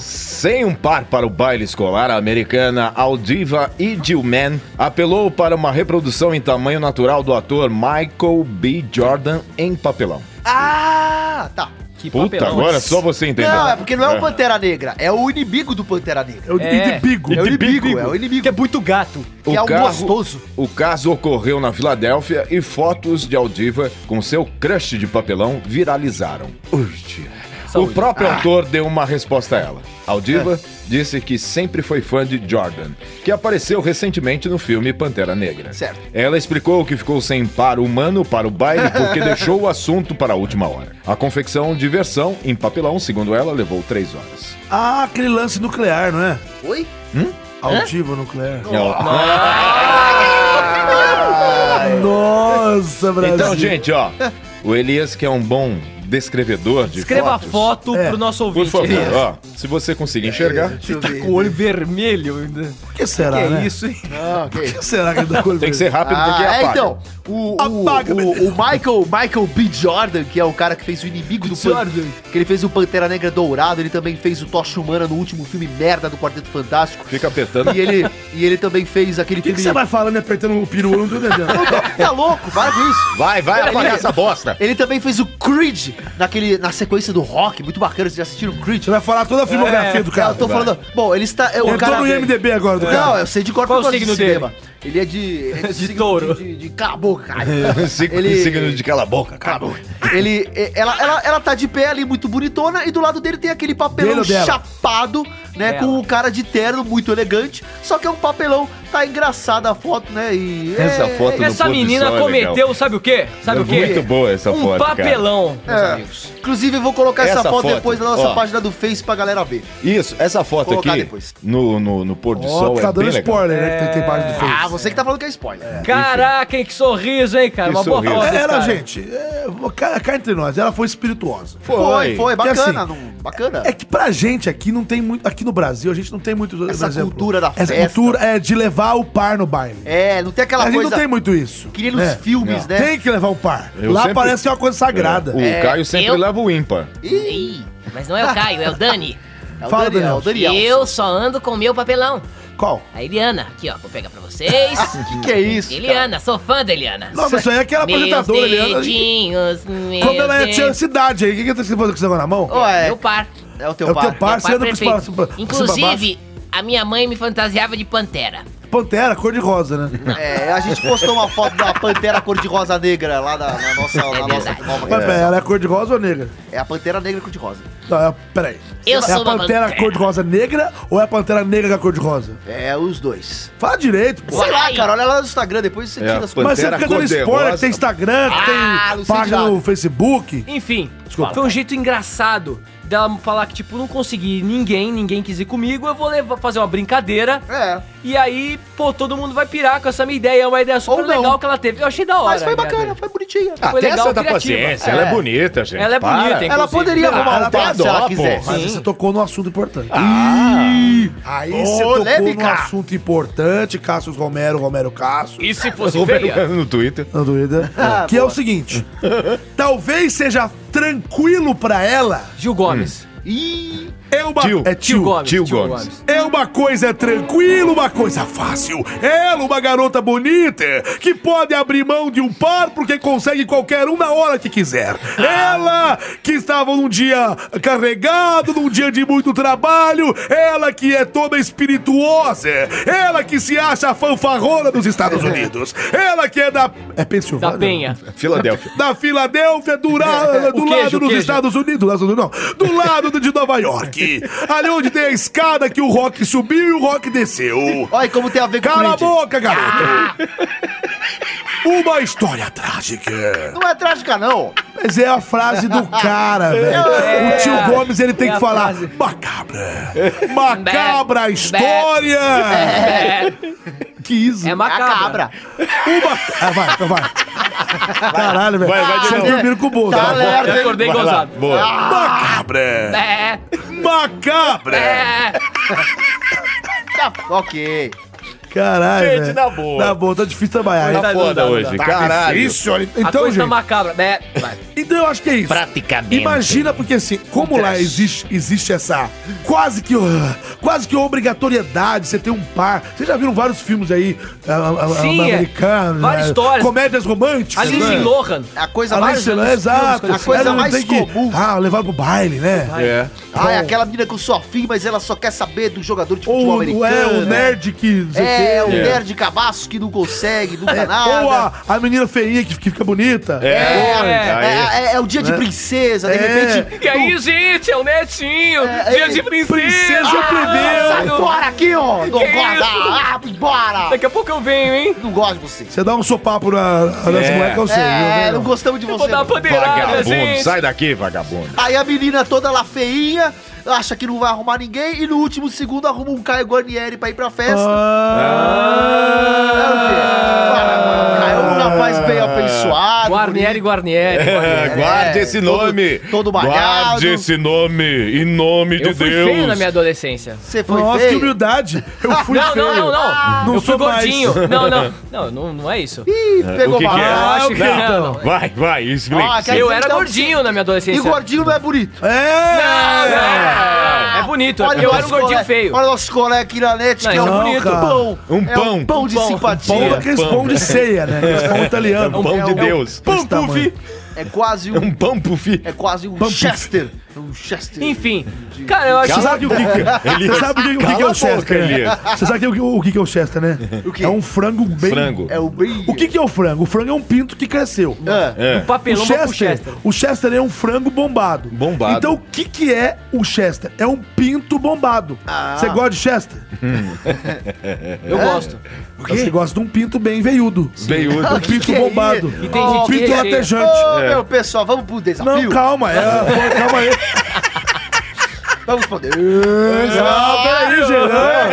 Sem um par para o baile escolar, a americana Aldiva Idilman apelou para uma reprodução em tamanho natural do ator Michael B. Jordan em papelão. Ah, tá. Que Puta, papelão. agora só você entendeu. Não, é porque não é o Pantera Negra, é o inimigo do Pantera Negra. É o É. inimigo. É o inimigo, é o inimigo. Que é muito gato. Que é um gostoso. O caso ocorreu na Filadélfia e fotos de Aldiva com seu crush de papelão viralizaram. Urge. O Saúde. próprio autor deu uma resposta a ela. Aldiva disse que sempre foi fã de Jordan, que apareceu recentemente no filme Pantera Negra. Certo. Ela explicou que ficou sem par humano para o baile porque deixou o assunto para a última hora. A confecção de versão em papelão, segundo ela, levou três horas. Ah, aquele lance nuclear, não é? Oi? Altivo nuclear. Ela- Nossa, Brasil. Então, gente, ó, o Elias, que é um bom descrevedor de Escreva a fotos, foto É. pro nosso Por ouvinte. favor, Elias. ó, se você conseguir enxergar, Deixa eu Tá ver. com o olho vermelho. Por que será, que é né? isso, hein? Não, que Por que será que ele dá tem que ser rápido porque Ah, é, apaga. então, o, o, Apaga, o, o Michael, Michael B. Jordan, que é o cara que fez o inimigo do Pan- Jordan. que ele fez o Pantera Negra Dourado, ele também fez o Tocha Humana no último filme merda do Quarteto Fantástico. Fica apertando. E ele, e ele também fez aquele O que, que filme. você vai falando e apertando o peru? Eu não tô entendendo. Tá louco, para com isso. Vai, vai apagar essa bosta. Ele também fez o Creed naquele, na sequência do rock, muito bacana. Vocês já assistiram o Creed? Você vai falar toda a filmografia É, do cara. eu tô vai. falando. Bom, ele está. É, o Entrou cara, no IMDB agora do cara. Não, eu sei de cor Qual o signo cinema. Ele é de. Ele é de, De touro. De, de, de cala a boca, Ele- signo de cala a boca, cara. Ele, é, ela, ela, ela tá de pé ali, muito bonitona, e do lado dele tem aquele papelão Dele chapado, né? Dela. Com o cara de terno, muito elegante. Só que é um papelão, tá engraçada a foto, né? E. é- Essa foto do Essa menina é cometeu, legal. sabe o quê? Sabe É o quê? muito boa essa um foto, cara. papelão, meus É. amigos. Inclusive, eu vou colocar essa, Essa foto, foto, depois na nossa ó. página do Face pra galera ver. Isso, essa foto Vou colocar aqui, depois. no, no, no pôr do Ó, sol, tá é dando bem legal. spoiler, né? Que tem, página do Face. Ah, você que tá falando que é spoiler. Caraca, hein, que sorriso, hein, cara? Que Uma boa sorriso. foto desse Era, cara. gente, é, cá, entre nós, ela foi espirituosa. Foi, foi, Porque, bacana, assim, não, bacana. É que pra gente aqui não tem muito. Aqui no Brasil, a gente não tem muito. Essa cultura da Essa festa. cultura é de levar o par no baile. É, não tem aquela a gente coisa não tem muito isso. que nem nos É. filmes, né? Tem que levar o par. Eu Lá sempre- parece que é uma coisa sagrada. O É, Caio sempre eu- leva o ímpar. Ih, mas não é o Caio, é o Dani. É o Fala, Daniel, Daniel. o Daniel. Eu só ando com o meu papelão. Qual? A Eliana, aqui ó, vou pegar pra vocês. O que, que é isso? cara? Eliana, sou fã da Eliana. Nossa, isso aí é aquela Meus apresentadora, Eliana. dedinhos, meus Quando ela tinha dedos. cidade aí, o que, que você fazendo com esse negócio na mão? Ué, Meu par. é o teu É o par. teu par, você anda com Inclusive, a minha mãe me fantasiava de pantera. Pantera, cor de rosa, né? É, a gente postou uma foto da pantera cor-de-rosa negra lá na, na nossa, na nossa nova Mas ela é cor de rosa ou negra? É a pantera negra cor-de-rosa. Não, é, peraí. Eu é sou a pantera pantera. cor de rosa negra ou é a pantera negra com a cor de rosa? É, os dois. Fala direito, pô. Sei lá, cara, olha lá no Instagram, depois você É, tira as pan- Mas você fica dando cor-de-rosa. spoiler, que tem Instagram, que Ah, tem não sei página no Facebook. Enfim, Desculpa. foi um jeito engraçado dela falar que, tipo, não consegui ninguém, ninguém quis ir comigo, eu vou levar, fazer uma brincadeira. É. E aí, pô, todo mundo vai pirar com essa minha ideia. É uma ideia super legal que ela teve. Eu achei da hora. Mas foi ideia bacana, foi bonitinha. Ah, Foi tem legal, essa da criativa. paciência, ela é bonita, gente. Ela é Para. bonita, Ela inclusive. poderia arrumar ela um par se ela quisesse. Mas Sim. você tocou num assunto importante. Ah, Aí você tocou Polêmica. num assunto importante, Cassius Romero, Romero Cassius. E se fosse Tô feia? no Twitter. Não dúvida. Ah, que é boa. o seguinte: talvez seja tranquilo pra ela Gil Gomes. Ih, É uma, Tio. é tio, Gomes. Tio Gomes. É uma coisa tranquila, uma coisa fácil. Ela, uma garota bonita, que pode abrir mão de um par porque consegue qualquer um na hora que quiser. Ela, que estava num dia carregado, num dia de muito trabalho. Ela que é toda espirituosa. Ela que se acha a fanfarrona dos Estados Unidos. Ela que é da... É Pensilvânia? Da Penha. Filadélfia. da Filadélfia, do, ra- do lado queijo, o dos queijo. Estados Unidos. Do lado, não, do lado de Nova York. Ali onde tem a escada que o Rock subiu e o Rock desceu. Olha como tem a ver com o Cala a boca, garoto! Uma história trágica. Não é trágica, não. Mas é a frase do cara, velho. o tio Gomes, ele tem É que falar frase. macabra. Macabra história. Que isso? É É macabra. cabra. Uma... Ah, vai, então vai. Caralho, velho. Vai, vai de Vocês novo. dormiram com o bolso. Tá Vai. lerdo, Eu hein? acordei Vai lá. gozado. Boa. Macabra. É, Macabra. é. Tá, ok. Caralho, Gente, velho. na boa. Na boa, tá difícil trabalhar. Tá Não foda hoje. dá. Caralho. Difícil, olha. A Então, coisa tá gente, macabra. É, vai. então eu acho que é isso. Praticamente. Imagina, porque assim, como lá existe, existe essa quase que, uh, quase que obrigatoriedade, você ter um par. Vocês já viram vários filmes aí uh, uh, Sim, é. americanos, Várias né? histórias. comédias românticas. A Lindsay né? Lohan. A coisa A mais... Lohan, exato. A coisa Ela mais tem que, comum. Ah, levar pro baile, né? É. Ah, é aquela menina eu sou afim, mas ela só quer saber do jogador de futebol Ou americano. é o nerd que. quê. É, o É. nerd cabaço que não consegue, nunca É, nada. Ou a, a menina feinha que, que fica bonita. É. É, é, é, é o dia de princesa, de É. repente. E aí, gente, é o netinho. Dia de princesa. Princesa o primeiro. Sai fora aqui, ó! Não isso? Ah, embora! Daqui a pouco eu venho, hein? Não gosto de você. Você dá um sopapo na, nas É. moleques, eu sei. É, viu, não gostamos de Eu você. vou dar uma Vagabundo. gente. Sai daqui, vagabundo. Aí a menina toda lá feinha, acha que não vai arrumar ninguém, e no último segundo arruma um Caio Guarnieri pra ir pra festa. Ah. É o quê? Para, mano, Caio é um rapaz apessoado. Guarnieri, Guarnieri. É, guarde esse todo- nome. todo malhado. Guarde esse nome. Em nome Eu de fui Deus. feio na minha adolescência. Você foi Nossa, que feio? humildade. Eu fui não, feio. não, não, não, Não Eu sou fui mais. gordinho. Não, não. Não, não, não é isso. Ih, pegou O que, que é? Ah, acho que que não. Vai, vai, explica. Ah, Eu era então, gordinho na minha E adolescência. gordinho não é bonito. É! É bonito. Olha eu era um gordinho feio. Olha o nosso colega aqui na net, Não, que é um é bonito. pão. Um É pão. um pão de simpatia. Pão daqueles Pão. pão de ceia, né? Pão italiano. Um pão é de um- Deus. Pão puff. É quase um... Um pão pufi. É quase um Pão- Chester. Um Chester. Enfim. Cara, eu acho Você sabe o que, você sabe o que, o que, cala é o Chester? Elias. Você sabe o que, o que, que é o Chester, né? O quê? É um frango bem... Frango. É o bem... O que, que é o frango? O frango é um pinto que cresceu. É. um papelão o Chester, Chester. o Chester é um frango bombado. Bombado. Então o que que é o Chester? É um pinto bombado. Ah. Você gosta de Chester? Eu gosto. Você gosta de um pinto bem veiudo. Veiudo. Um pinto que é bombado. tem um pinto latejante. Ô, meu pessoal, vamos pro desafio? Não, calma. É, calma aí. Vamos poder. Não, peraí, Peraí, Gerão.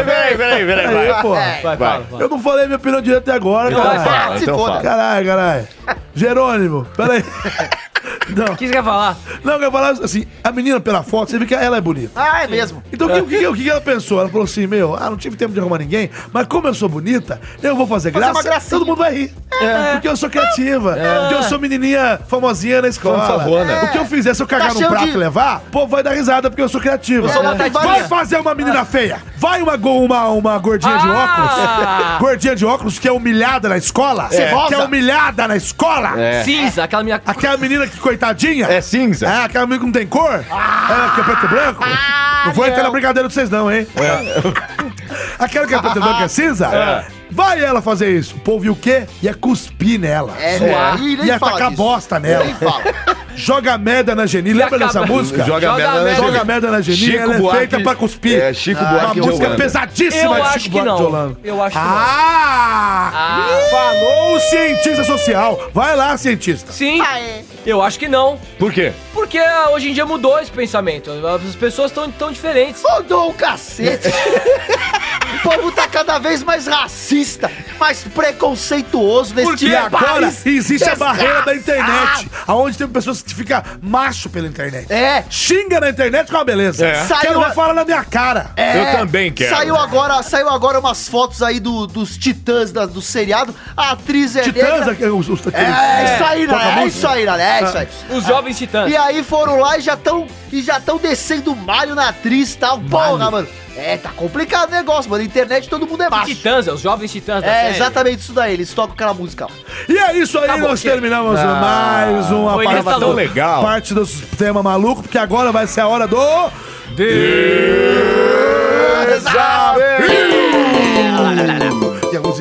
peraí, peraí, peraí. Pô. Vai, fala. Eu não falei minha opinião direto até agora, Então fala, Se então fala. Caralho, caralho. Jerônimo, peraí. Não, O que você quer falar? não, eu quero falar assim, a menina pela foto, você vê que ela é bonita. Ah, é mesmo. Então o que, o que, ela pensou? Ela falou assim, meu, ah, não tive tempo de arrumar ninguém, mas como eu sou bonita, eu vou fazer Fazer uma graça, todo mundo vai rir. Porque eu sou criativa, porque eu sou menininha famosinha na escola. Fanfarrona. O que eu fizer, se eu cagar Tá cheio prato de- e levar, o povo vai dar risada porque eu sou criativa. Eu sou uma Vai fazer uma menina feia. Vai uma, uma, uma gordinha de Ah! óculos. Gordinha de óculos que é humilhada na escola. Cebosa. Que é humilhada na escola. É. Cinza, aquela minha. Aquela menina que, coitadinha. É cinza. É, aquela menina que não tem cor. É, que é preto e branco. não vou entrar na brincadeira de vocês, não, hein? Aquela que é preto e branco é cinza. Vai ela fazer isso. O povo viu o quê? Ia cuspir nela. É, Suar. e Ia tacar disso. bosta nela. Nem fala. Joga merda na Geni. Lembra acaba- dessa música? Joga Joga merda na merda. Joga Geni. merda na Geni. Chico ela é Buarque- feita pra cuspir. É, Chico Uma Buarque de música Holanda. pesadíssima Eu de acho Chico que Buarque de não. Holanda. Eu acho que não. Ah! Ah. Falou o cientista social. Vai lá, cientista. Sim, eu acho que não. Por quê? Porque hoje em dia mudou esse pensamento. As pessoas estão tão diferentes. Mudou o cacete. o povo tá cada vez mais racista, mais preconceituoso nesse Porque agora existe a barreira da internet. Aonde tem pessoas que ficam macho pela internet. É. Xinga na internet com uma beleza. É. Saiu Quero a- ver falar na minha cara. É, Eu também quero. Saiu agora, saiu agora umas fotos aí do- dos titãs da- do seriado. A atriz é Titãs, negra. aquele- os, os, aqueles- É, isso aí, né? É isso aí, né? É isso aí. Os jovens titãs. E aí foram lá e já estão e já estão descendo malho na atriz e tal. Porra, mano. É, tá complicado o negócio, mano. Na internet todo mundo é macho. Titãs, é os jovens titãs da É, série. exatamente isso daí. Eles tocam aquela música. ó. E é isso aí, Acabou, nós chega. terminamos mais uma Foi nessa Tão legal. parte do tema maluco, porque agora vai ser a hora do. A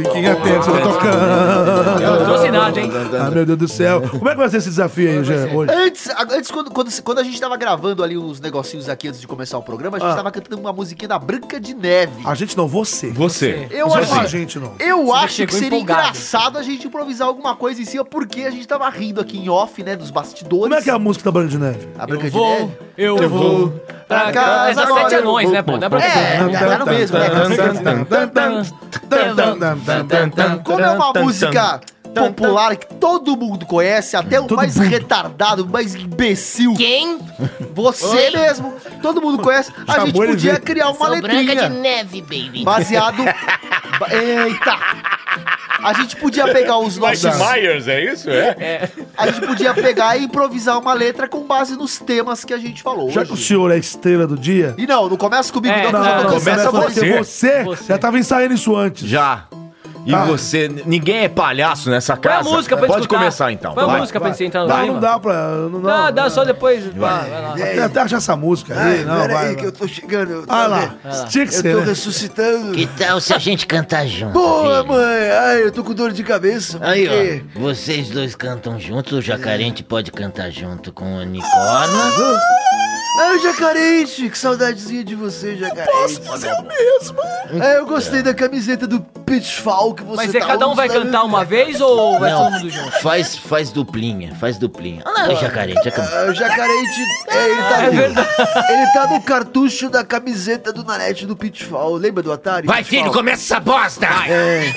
musiquinha tensa tá tocando. Eu não trouxe nada, hein? Ah, meu Deus do céu. Como é que vai ser esse desafio aí, Jean, hoje? Antes, antes quando, quando, quando a gente tava gravando ali os negocinhos aqui antes de começar o programa, a gente Ah. tava cantando uma musiquinha da Branca de Neve. A gente não, você. Você. Eu acho, é a gente, não. eu acho que seria empolgado. engraçado a gente improvisar alguma coisa em cima, porque a gente tava rindo aqui em off, né, dos bastidores. Como é que é a música da Branca de Neve? A Branca Eu de Neve? vou, eu vou. Pra casa É agora. sete anões, né, pô? É pra É, tá mesmo, né? Como é uma música popular que todo mundo conhece, até o Todo mais mundo. retardado, o mais imbecil, Quem? você Oi? mesmo, todo mundo conhece, a Chamou gente podia criar uma Sou Branca de letrinha Neve, baby. baseado... ba- Eita! A gente podia pegar os nossos... Mike Myers, é isso? É? A gente podia pegar e improvisar uma letra com base nos temas que a gente falou Já que o hoje. senhor é a estrela do dia. E não, não começa comigo É, não, já tô não, cansado. começa porque você. você, já tava ensaiando isso antes. Já. E Tá. você, ninguém é palhaço nessa Põe a casa. música pra Pode escutar. começar então. Põe a vai. música pra gente entrar no Não, não dá pra. Não, não, Não, dá só depois. Vai, vai lá. Até, até achar essa música aí. Não, vai. vai. que eu tô chegando. eu tô- Ah lá. Tinha que Eu ser. tô né? ressuscitando. Que tal se a gente cantar junto? Boa, filho? mãe. Ai, eu tô com dor de cabeça. Aí, porque- ó, vocês dois cantam juntos, o Jacarente pode cantar junto com o unicórnio. Ah, o Jacarente, que saudadezinha de você, Jacarente. Posso fazer o mesmo? É, eu gostei da camiseta do Pitfall que você Mas é, tá cada um vai usando. cantar uma vez ou vai todo Não, mundo junto? faz, faz duplinha, faz duplinha. Olha lá, o Jacarente. Ah, o Jacarente, é, ele, tá no, ele tá no cartucho da camiseta do Nanete do Pitfall. Lembra do Atari? Vai, Pitfall? filho, começa essa bosta! É.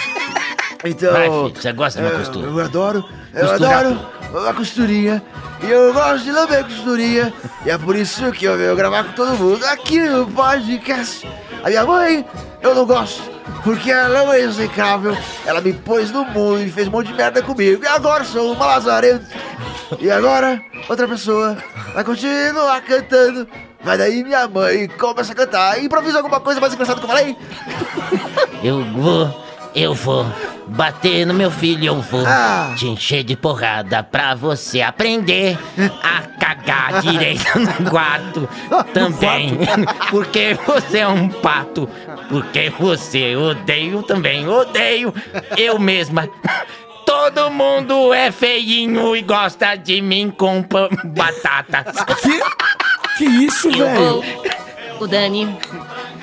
Então. Vai, filho, você gosta de uma é, costura? Eu adoro, eu adoro uma costurinha. E eu gosto de lamber costurinha. E é por isso que eu venho gravar com todo mundo aqui no podcast. A minha mãe, eu não gosto. Porque ela é uma execrável. Ela me pôs no mundo e fez um monte de merda comigo. E agora sou uma lazarenta. E agora, outra pessoa vai continuar cantando. Mas daí minha mãe começa a cantar. Improvisa alguma coisa mais engraçada que eu falei. Eu vou, eu vou bater no meu filho, eu vou Ah. te encher de porrada pra você aprender a cagar direito no quarto também. Porque você é um pato, porque você odeio também, odeio eu mesma. Todo mundo é feinho e gosta de mim com batata. Que isso, Eu velho? o Dani,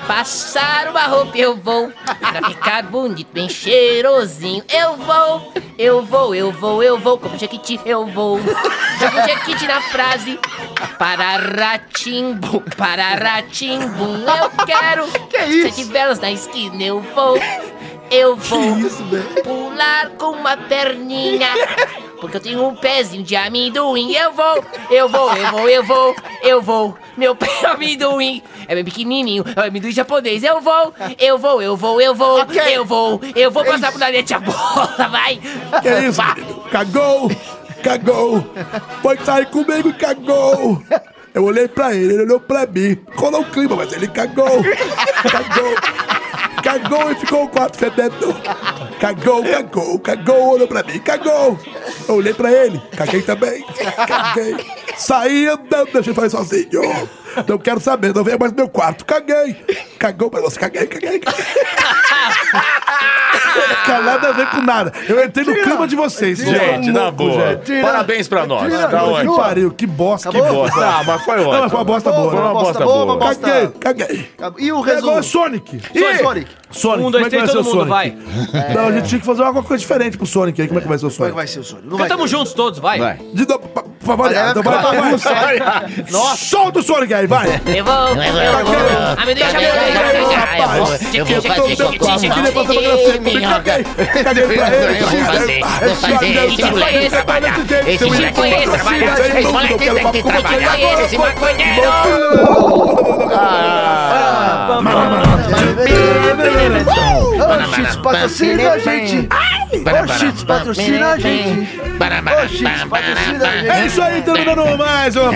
passar uma roupa, eu vou, pra ficar bonito, bem cheirosinho. Eu vou, eu vou, eu vou, eu vou, como Jequiti, eu vou. Jogo Jequiti na frase, para ratimbu, para ratimbu. Eu quero sete velas na esquina, eu vou, eu vou pular com uma perninha. Porque eu tenho um pezinho de amendoim. Eu vou, eu vou, eu vou, eu vou, eu vou. Meu pé é amendoim. É bem pequenininho, é amendoim japonês. Eu vou, eu vou, eu vou, eu vou, eu vou, eu vou passar pro Nanete a bola, vai. Que é isso? Cagou! Cagou! Foi sair comigo e cagou! Eu olhei pra ele, ele olhou pra mim. Rolou o clima, mas ele cagou! Cagou! Cagou e ficou o quarto fedendo! Cagou, cagou, cagou, olhou pra mim, cagou! Olhei pra ele, caguei também! Caguei! Saí andando, deixei ele sozinho! Não quero saber, não venha mais no meu quarto, caguei! Cagou pra você, caguei, caguei, caguei! Cara, nada a ver com nada. Eu entrei no clima de vocês. Gente, na boa. Parabéns pra nós. Tá Que ótimo. pariu, que bosta. Que bosta. Ah, mas foi Não, ótimo. foi uma bosta Boa. Foi uma bosta boa, boa. uma bosta- Caguei, caguei. E o E agora resumo? Sonic. Sonic. Sonic. Sonic, Um, dois, é que três, vai ser todo o mundo, Sonic? vai. Não, a gente tinha que fazer alguma coisa diferente pro Sonic aí. Como é que vai ser o Como é que Sonic? vai ser o Sonic? Não Cantamos ter. juntos todos, vai. Vai. De novo, pra variar. Então vai, vai, vai. Nossa. Solta o Sonic aí, vai. Eu vou, eu vou. Ah, me deixa, me deixa. Eu vou fazer cocô. Eu vou. Caguei pra ele. Eu vou fazer, vou fazer. Esse moleque trabalhar. Esse moleque tem que trabalhar. Esse moleque tem que trabalhar. Esse maconheiro. Ô, Cheats, patrocina a gente. Cheats, patrocina a gente. Ô, Cheats, patrocina a gente. É isso aí, terminando mais um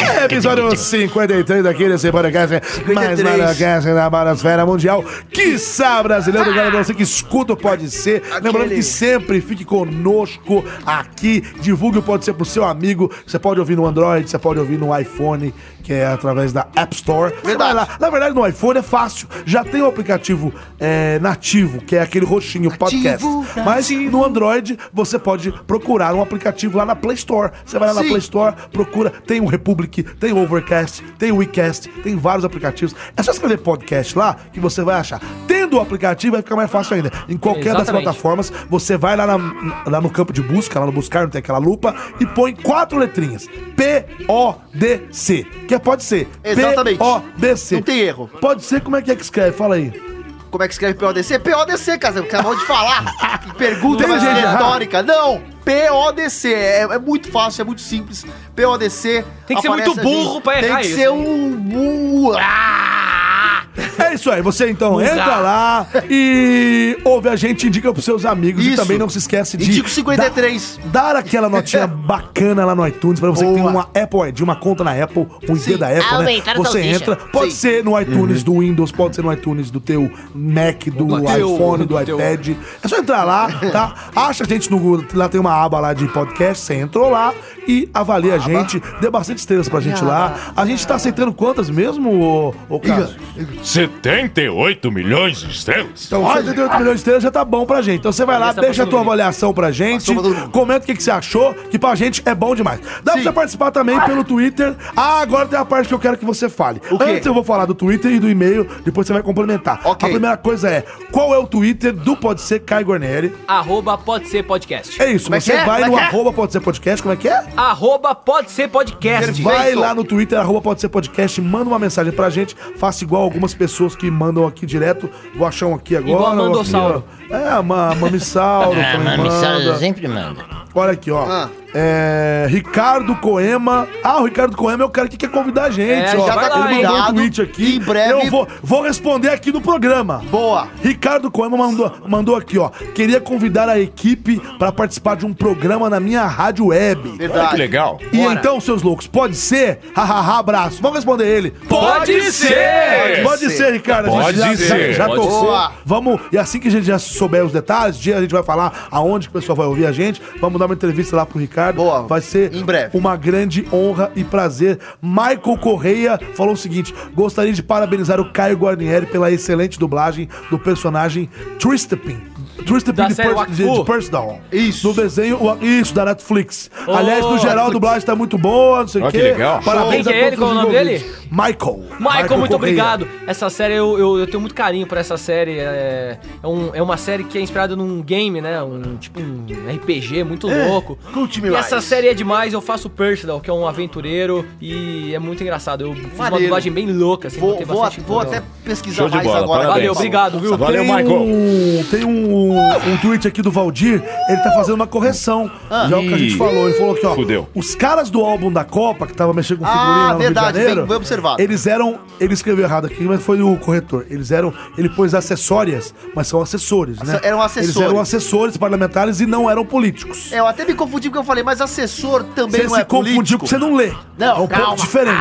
Aparecer. Episódio 53 aqui nesse podcast mais podcast da Barasfera Mundial. Quiçá brasileiro, galera, você que escuta o Pode Ser. Lembrando que sempre fique conosco aqui. Divulgue o Pode Ser pro seu amigo. Você pode ouvir no Android, você pode ouvir no iPhone, que é através da App Store. Você vai lá. Na verdade, no iPhone é fácil. Já tem o aplicativo é, nativo, que é aquele roxinho podcast. Mas no Android, você pode procurar um aplicativo lá na Play Store. Você vai lá na Sim. Play Store, procura, tem o Republic, tem o Overcast, tem o WeCast, tem vários aplicativos. É só escrever podcast lá que você vai achar. Tendo o aplicativo, vai ficar mais fácil ainda. Em qualquer das Exatamente. plataformas, você vai lá, na- lá no campo de busca, lá no buscar, não tem aquela lupa, e põe quatro letrinhas. P-O-D-C. Que é pode ser. Exatamente. P-O-D-C. Não tem erro. Pode ser, como é que é que escreve? Fala aí. Como é que escreve PODC? PODC, cara. Acabou de falar. Que pergunta mais errada. retórica. Não. PODC. É, é muito fácil, é muito simples. PODC. Tem que ser muito burro ali. pra errar Tem que isso, ser um burro. Ah! É isso aí, você então entra lá e ouve a gente, indica pros seus amigos e Isso. também não se esquece de Indica o 53. dar, dar aquela notinha bacana lá no iTunes pra você que tem Boa. uma Apple ID, uma conta na Apple, um ID da Apple, né? Aumentar a Você salsicha. entra, pode Sim. ser no iTunes do Windows, pode ser no iTunes do teu Mac, do teu- iPhone, do do teu- iPad. É só entrar lá, tá? Acha a gente no Google, lá tem uma aba lá de podcast, você entrou lá e avalia a gente, dê bastante estrelas pra gente lá. A gente tá aceitando quantas mesmo, ô, ô Carlos? 78 milhões de estrelas? Então, 78 milhões de estrelas já tá bom pra gente. Então você vai lá, Essa deixa a tua avaliação pra gente, comenta o que, que você achou, que pra gente é bom demais. Dá pra você participar também pelo Twitter. Ah, agora tem a parte que eu quero que você fale. O quê? Antes eu vou falar do Twitter e do e-mail, depois você vai complementar. Ok. A primeira coisa é, qual é o Twitter do Pode Ser Caio Guarnieri? Arroba pode ser podcast. É isso, Como é você que é? vai Como no é que é? arroba Pode Ser Podcast, como é que é? Arroba pode ser podcast. Vai lá no Twitter, arroba pode ser podcast, manda uma mensagem pra gente, faça igual algumas pessoas que mandam aqui direto. Vou achar um aqui agora. Igual Mandossauro. ó. É, a ma Mamissauro Ah, também mami, manda. sempre manda. Olha aqui, ó. Ah. É, Ricardo Coema. Ah, o Ricardo Coema é o cara que quer convidar a gente, É, ó. já tá Ele mandou um convidado. tweet aqui. Em breve- Eu vou, vou responder aqui no programa. Boa. Ricardo Coema mandou, mandou aqui, ó. Queria convidar a equipe para participar de um programa na minha rádio web. Olha que Verdade. legal. E Bora. então, seus loucos, pode ser? Hahaha, abraço. Vamos responder ele. Pode ser! Pode ser, Ricardo. A gente Pode já, ser. Já, já Pode tocou. Boa. Vamos, e assim que a gente já souber os detalhes, dia a gente vai falar aonde que o pessoal vai ouvir a gente. Vamos dar uma entrevista lá pro Ricardo. Boa. Vai ser Em breve. uma grande honra e prazer. Michael Correia falou o seguinte: gostaria de parabenizar o Caio Guarnieri pela excelente dublagem do personagem Tristapin. Tristapin Da de, série de, Wakfu. Persdown. Isso. No desenho, o- isso, da Netflix. Oh, Aliás, no geral, a dublagem tá muito boa, não sei o que quê. legal. Parabéns Quem que é a ele? Qual os o nome dele? envolvidos. Michael. Michael, muito Correia. obrigado. Essa série eu, eu, eu tenho muito carinho por essa série. É, é, um- é uma série que é inspirada num game, né? Um tipo um RPG muito louco. Curte-me E mais. essa série é demais. Eu faço o Percival, que é um aventureiro, e é muito engraçado. Eu fiz uma dublagem bem louca, assim, Vou, vou, bastante vou até pesquisar Show de mais bola, agora. parabéns. Valeu, obrigado, viu? Valeu, tem Michael. Um, tem um, um tweet aqui do Valdir, ele tá fazendo uma correção. Já é o que a gente falou. Ele falou aqui, ó. fudeu. Os caras do álbum da Copa, que tava mexendo com Ah, figurinha lá no verdade, Rio de Janeiro, bem- observado. Eles eram. Ele escreveu errado aqui, mas foi o corretor. Eles eram. Ele pôs acessórias, mas são assessores, né? Eram assessores. Eles eram assessores parlamentares e não eram políticos. É, eu até me confundi porque eu falei, mas assessor também Você não se é confundiu político. porque você não lê. Não, é um calma. pouco diferente.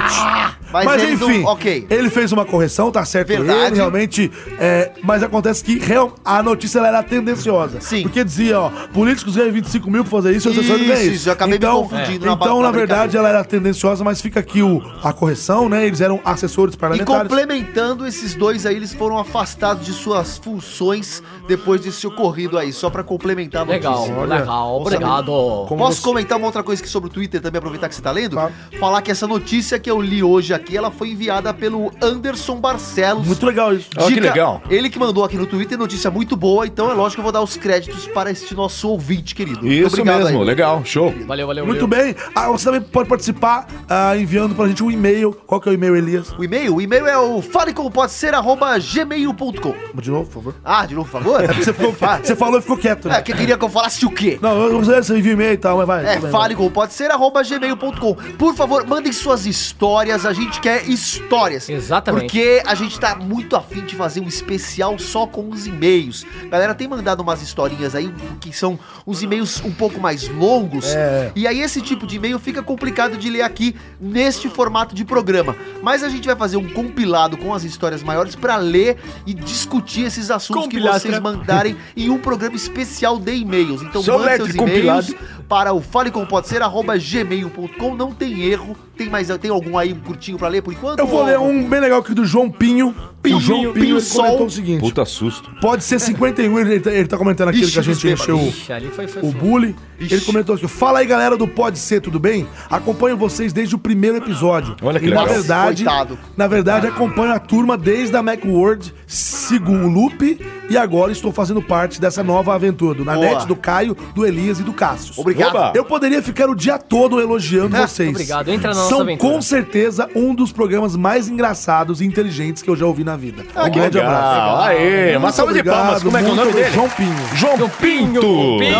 mas mas eles não- enfim, ok. ele fez uma correção, tá certo Verdade. ele, realmente. é, mas acontece que real- a notícia era tendenciosa. Sim. Porque dizia, ó, políticos ganham 25 mil pra fazer isso e o assessor ganha Isso, isso. isso, eu acabei me então, confundindo na Então, na, na verdade, ela era tendenciosa, mas fica aqui o, a correção, né? Eles eram assessores E parlamentares. complementando, esses dois aí, eles foram afastados de suas funções depois desse ocorrido aí, só pra complementar a notícia. Legal, Olha, legal, obrigado. como Posso você- comentar uma outra coisa aqui sobre o Twitter também, aproveitar que você tá lendo? Claro. Falar que essa notícia que eu li hoje aqui, ela foi enviada pelo Anderson Barcelos. Muito legal isso. Ó, que legal. Ele que mandou aqui no Twitter, notícia muito boa, então é lógico que eu vou dar os créditos para este nosso ouvinte, querido. Isso mesmo, legal, show. Valeu, valeu, Muito bem. Ah, você também pode participar ah, enviando pra gente um e-mail. Qual que é o e-mail, Elias? O e-mail? O e-mail é o falecompodser.gmail.com De novo, por favor. Ah, de novo, por favor? Você, ficou- você falou e ficou quieto. né? É, que queria que eu falasse o quê? Não, eu- você, você envia e-mail e tal, mas vai. É, tudo bem, fale com pode ser arroba gmail.com. Por favor, mandem suas histórias. A gente quer histórias. Exatamente. Porque a gente tá muito afim de fazer um especial só com os e-mails. Galera tem mandado umas historinhas aí que são uns e-mails um pouco mais longos. É. E aí esse tipo de e-mail fica complicado de ler aqui neste formato de programa. Mas a gente vai fazer um compilado com as histórias maiores pra ler e discutir esses assuntos que vocês né? mandarem em um programa especial de e-mails. Então Só mande seus compilado. Para o falecompodser@gmail.com. Não tem erro. Tem mais tem algum aí um curtinho pra ler por enquanto? Eu vou ler um bem legal aqui do João Pinho. Pinho, o João Pinho, Pinho, Sol. comentou o seguinte. Puta susto. Pode ser 51, ele tá, ele tá comentando aquilo Ixi, que a gente encheu o, Ixi, ali foi, foi, o foi. bully. Ele comentou aqui, fala aí galera do Pode Ser, tudo bem? Acompanho vocês desde o primeiro episódio. Olha que e na legal. verdade, Coitado. na verdade acompanho a turma desde a Macworld, sigo o Loop e agora estou fazendo parte dessa nova aventura do Nanete, Boa. do Caio, do Elias e do Cassius. Obrigado. Oba. Eu poderia ficar o dia todo elogiando Ah, vocês. obrigado. Entra na nossa São aventura. com certeza um dos programas mais engraçados e inteligentes que eu já ouvi na vida. um grande Legal. abraço. Aê, uma salva de obrigado, palmas. Como é que é o nome dele? João Pinho. João Pinto. Pinho.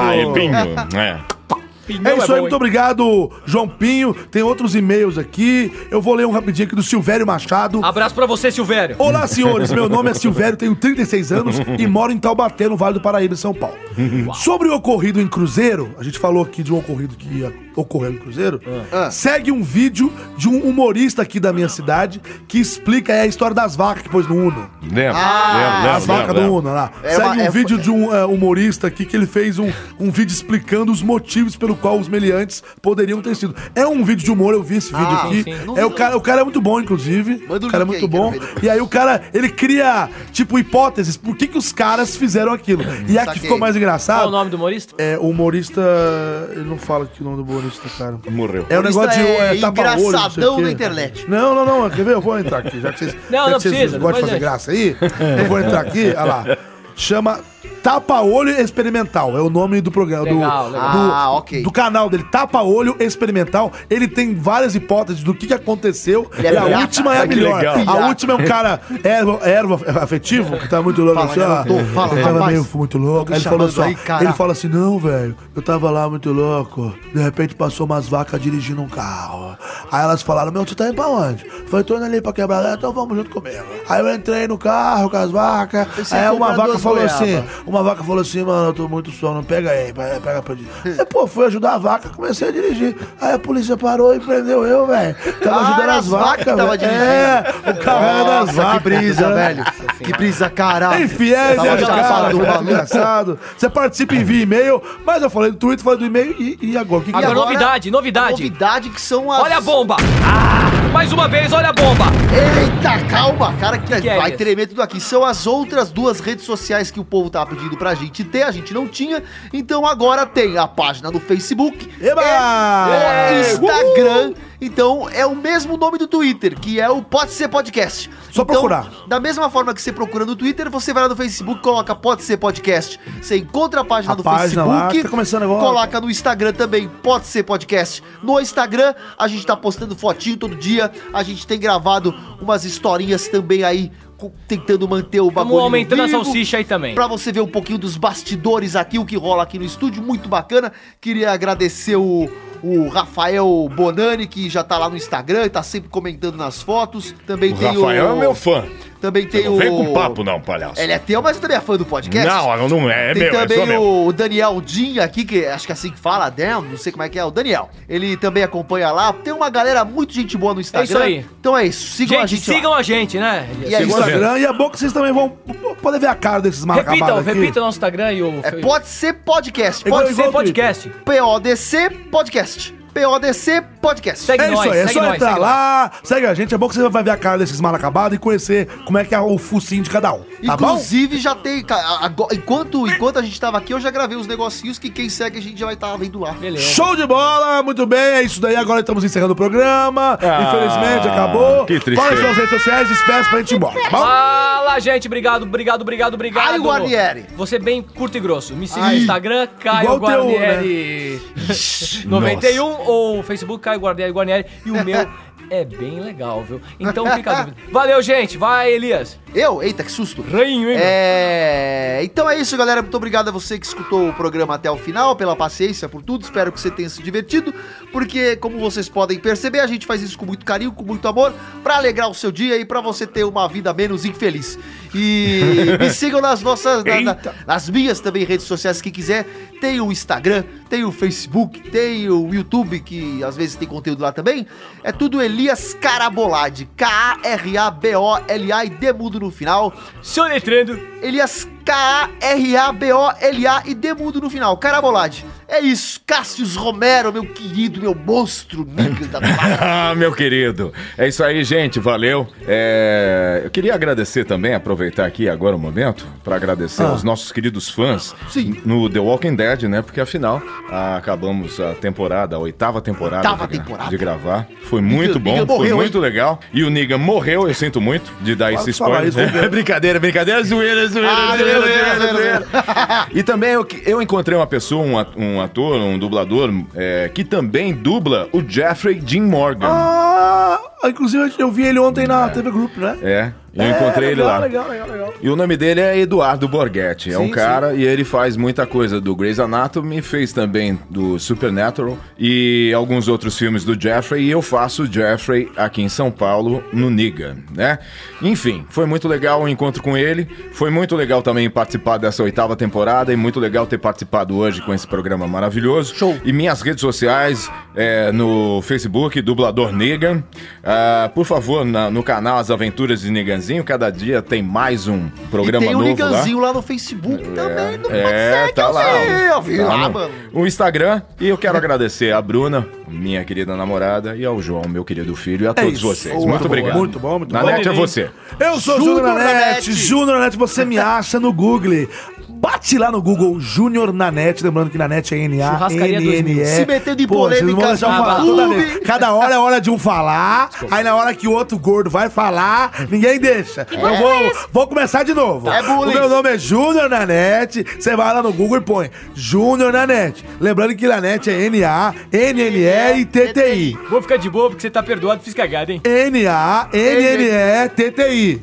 Ah, é Pinho. É. Pinhão É isso aí, bom, muito obrigado, João Pinho. Tem outros e-mails aqui. Eu vou ler um rapidinho aqui do Silvério Machado. Abraço pra você, Silvério. Olá, senhores. Meu nome é Silvério, tenho 36 anos e moro em Taubaté, no Vale do Paraíba, em São Paulo. Sobre o ocorrido em Cruzeiro, a gente falou aqui de um ocorrido que ia ocorrer em Cruzeiro. Ah. Segue um vídeo de um humorista aqui da minha cidade que explica é, a história das vacas que pôs no Uno. Lembra, Ah, lembra, As vacas do Uno, lá. É Segue uma- um é- vídeo de um é, humorista aqui que ele fez um, um vídeo explicando os motivos pelo qual os meliantes poderiam ter sido. É um vídeo de humor, eu vi esse vídeo Ah, aqui. sim, sim. É, o, cara, o cara é muito bom, inclusive. Manda o cara é muito aí, bom. E aí o cara, ele cria, tipo, hipóteses por que, que os caras fizeram aquilo. E a que ficou mais Qual é o engraçado nome do humorista? é o humorista. Ele não fala aqui o nome do humorista, cara. Morreu. É o Humorista negócio de é é, tapa-olho, não sei o engraçadão quê. da internet. Não, não, não. Quer ver? Eu vou entrar aqui. Já que vocês, Não, não vocês precisa, gostam de fazer graça aí, eu vou entrar aqui. Olha lá. Chama Tapa-Olho Experimental. É o nome do programa. do- Legal, legal. Do, Ah, ok. do canal dele. Tapa-Olho Experimental. Ele tem várias hipóteses do que, que aconteceu. Ele é e a pirata. última é a Que melhor. legal. A Pirata. última é um cara ervo, ervo afetivo, que tá muito louco. Fala, assim, ó. garoto, fala, ele tava rapaz. meio muito louco. Tô me Aí ele falou chamando assim, aí, cara. ele fala assim, não, velho, eu tava lá muito louco. De repente passou umas vacas dirigindo um carro. Aí elas falaram, meu, você tá indo pra onde? Foi, tô indo ali pra quebrar, então vamos junto comigo. Aí eu entrei no carro com as vacas. Pensei Aí uma vaca duas falou goiaba. assim, uma vaca falou assim, mano, eu tô muito sono, pega aí, pega, pra dirigir. Aí, pô, fui ajudar a vaca, comecei a dirigir. Aí a polícia parou e prendeu eu, velho. Tava Ah, ajudando as as vacas tava velho. É, o carro era das vacas. que brisa, né? velho. Que brisa, caralho. Enfim, é, Tava né, cara, do é engraçado. Você participa e envia e-mail, mas eu falei do Twitter, falei do e-mail e, e agora? O que, que Agora, agora- novidade, novidade. Novidade que são as... Olha a bomba. Ah, mais uma vez, olha a bomba. Eita, calma, cara, que, Que é vai isso? tremer tudo aqui. São as outras duas redes sociais que o povo tava pedindo pra gente ter, a gente não tinha. Então agora tem a página do Facebook Eba! e o Instagram. Então é o mesmo nome do Twitter, que é o Pode Ser Podcast. Só então, procurar. Da mesma forma que você procura no Twitter, você vai lá no Facebook, coloca Pode Ser Podcast. Você encontra a página A do página lá, Facebook. tá começando agora. Coloca no Instagram também, Pode Ser Podcast. No Instagram, a gente tá postando fotinho todo dia. A gente tem gravado umas historinhas também aí, tentando manter o bagulho Estamos aumentando a vivo. salsicha aí também. Pra você ver um pouquinho dos bastidores aqui, o que rola aqui no estúdio, muito bacana. Queria agradecer o, o Rafael Bonani, que já tá lá no Instagram e tá sempre comentando nas fotos. Também O tem Rafael o. é meu fã. Também tem Não o. vem com papo, não, palhaço. Ele é teu, mas também é fã do podcast. Não, não é, é Tem meu, é só também meu. o Daniel Din aqui, que acho que é assim que fala, Dan, não sei como é que é, o Daniel. Ele também acompanha lá. Tem uma galera muito gente boa no Instagram. isso aí. Então é isso, sigam a Gente, gente lá. sigam a gente, né? E aí, No Instagram, e é bom que vocês também vão poder ver a cara desses Repita, marcabados aqui. repita o nosso Instagram e o... É Pode Ser Podcast. Igual- Pode igual ser o Twitter. podcast. PODC Podcast. podcast. PODC Podcast. Segue É nós, isso aí, é só nós, entrar segue lá, segue a gente. É bom que você vai ver a cara desses mal acabados e conhecer como é que é o focinho de cada um. Tá bom? Inclusive, já tem. agora- Enquanto, enquanto a gente tava aqui, eu já gravei uns negocinhos que quem segue a gente já vai estar vendo lá. Beleza. Show de bola, muito bem, é isso daí. Agora estamos encerrando o programa. Ah, Infelizmente, acabou. que tristeza. Fala suas redes sociais, despeça pra gente ir embora, tá bom? Fala, gente. Obrigado, obrigado, obrigado, obrigado. Ai, Guarnieri. Você bem curto e grosso. Me siga no Instagram, Caio o teu, né? Guarnieri 91 ou Facebook Caio Guarnieri Guarnieri. E o meu é bem legal, viu? Então fica a dúvida. Valeu, gente. Vai, Elias. Eu? Eita, que susto. Rainho, hein? É. Então é isso, galera. Muito obrigado a você que escutou o programa até o final, pela paciência, por tudo. Espero que você tenha se divertido, porque, como vocês podem perceber, a gente faz isso com muito carinho, com muito amor, pra alegrar o seu dia e pra você ter uma vida menos infeliz. E me sigam nas nossas, na- na- nas minhas também redes sociais, quem quiser. Tem o Instagram, tem o Facebook, tem o YouTube, que às vezes tem conteúdo lá também. É tudo Elias Carabolade. K-A-R-A-B-O-L-A e demudo no final. Soletrando. Elias K-A-R-A-B-O-L-A e demudo no final. Carabolade. É isso. Cássius Romero, meu querido, meu monstro. Nicolas da Ah, meu querido. É isso aí, gente. Valeu. É, Eu queria agradecer também, aproveitar aqui agora o momento, para agradecer aos nossos queridos fãs Sim. no The Walking Dead, né? Porque afinal ah, acabamos a temporada, a oitava temporada, Oitava de, temporada. de gravar. Foi muito bom, Negan foi morreu, muito legal. E o Niga morreu, eu sinto muito de dar esse spoiler. isso, ver. brincadeira, brincadeira, zoeira, zoeira, Ah, zoeira, zoeira, zoeira, zoeira, zoeira. E também eu, eu encontrei uma pessoa, um, at- um ator, um dublador, é, que também dubla o Jeffrey Dean Morgan. Ah, inclusive eu vi ele ontem na TV Group, né? É, eu encontrei ele legal, lá. Legal, legal, legal. E o nome dele é Eduardo Borghetti. É um Sim, cara e ele faz muita coisa do Grey's Anatomy, fez também do Supernatural e alguns outros filmes do Jeffrey. E eu faço Jeffrey aqui em São Paulo, no Niga, né? Enfim, foi muito legal o encontro com ele. Foi muito legal também participar dessa oitava temporada e muito legal ter participado hoje com esse programa maravilhoso. Show. E minhas redes sociais, é, no Facebook, Dublador Negan. Ah, por favor, na- no canal As Aventuras de Cada dia tem mais um E programa tem o novo Niganzinho lá. lá. no Facebook também. Não É, tá lá. Eu vi Tá lá, no- mano. O Instagram. E eu quero agradecer a Bruna, minha querida namorada, e ao João, meu querido filho, e a todos isso. vocês. Muito muito obrigado. muito bom, muito Na bom. net é você. Eu sou o Júnior Nanete. Nanete. Júnior Nanete, você me acha no Google. Bate lá no Google Júnior Nanete, lembrando que Nanete é N-A, Churrascaria 2000. N-N-E. Se polêmicas deixar eu no falar YouTube. toda vez. Cada hora é hora de um falar, aí na hora que o outro gordo vai falar, ninguém deixa. Eu vou, vou começar de novo. É bullying. O meu nome é Júnior Nanete, você vai lá no Google e põe Júnior Nanete. Lembrando que Nanete é N-A, N-N-E e T-T-I. Vou ficar de boa porque você tá perdoado, fiz cagada, hein? N-A-N-N-E-T-T-I.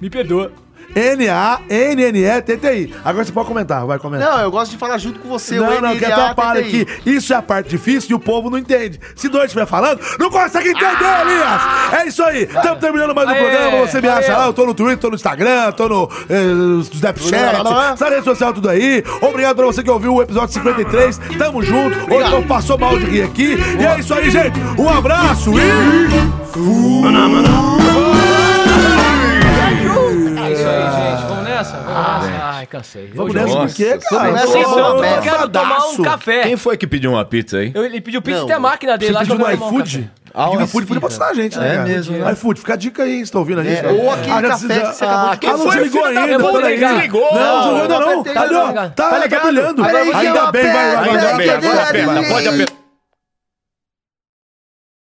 Me perdoa. N-A-N-N-E-T-T-I. Agora você pode comentar, vai comentar. Não, eu gosto de falar junto com você. Não, não, que é tua parte aqui. Isso é a parte difícil e o povo não entende. Se dois estiver falando, não consegue entender, Elias! É isso aí. Estamos terminando mais um Aê, programa. Você me valeu. acha lá. Eu tô no Twitter, tô no Instagram, tô no eh, Snapchat, essa rede social, tudo aí. Obrigado pra você que ouviu o episódio 53. Tamo junto. Ou então passou mal de rir aqui. E é isso aí, gente. Um abraço e. É Vamos nessa? Vamos nessa? Ai, cansei. Vamos eu- nessa por quê, Nossa, cara? não, tô velho. Eu quero tomar um café. Quem foi que pediu uma pizza aí? Eu, ele pediu pizza Não. e tem a máquina dele Você lá que eu pediu um iFood? Ah, o iFood podia patrocinar a gente, né, É cara? mesmo, iFood, fica a dica aí, você tá ouvindo a gente? É, ou aquele já café precisa- que você acabou de Ah, não Filho da ainda, puta, peraí. desligou. Não, não Não, não. ó, não. tá, tá brilhando. Peraí, Ainda eu bem, vai, vai, vai. pode apertar.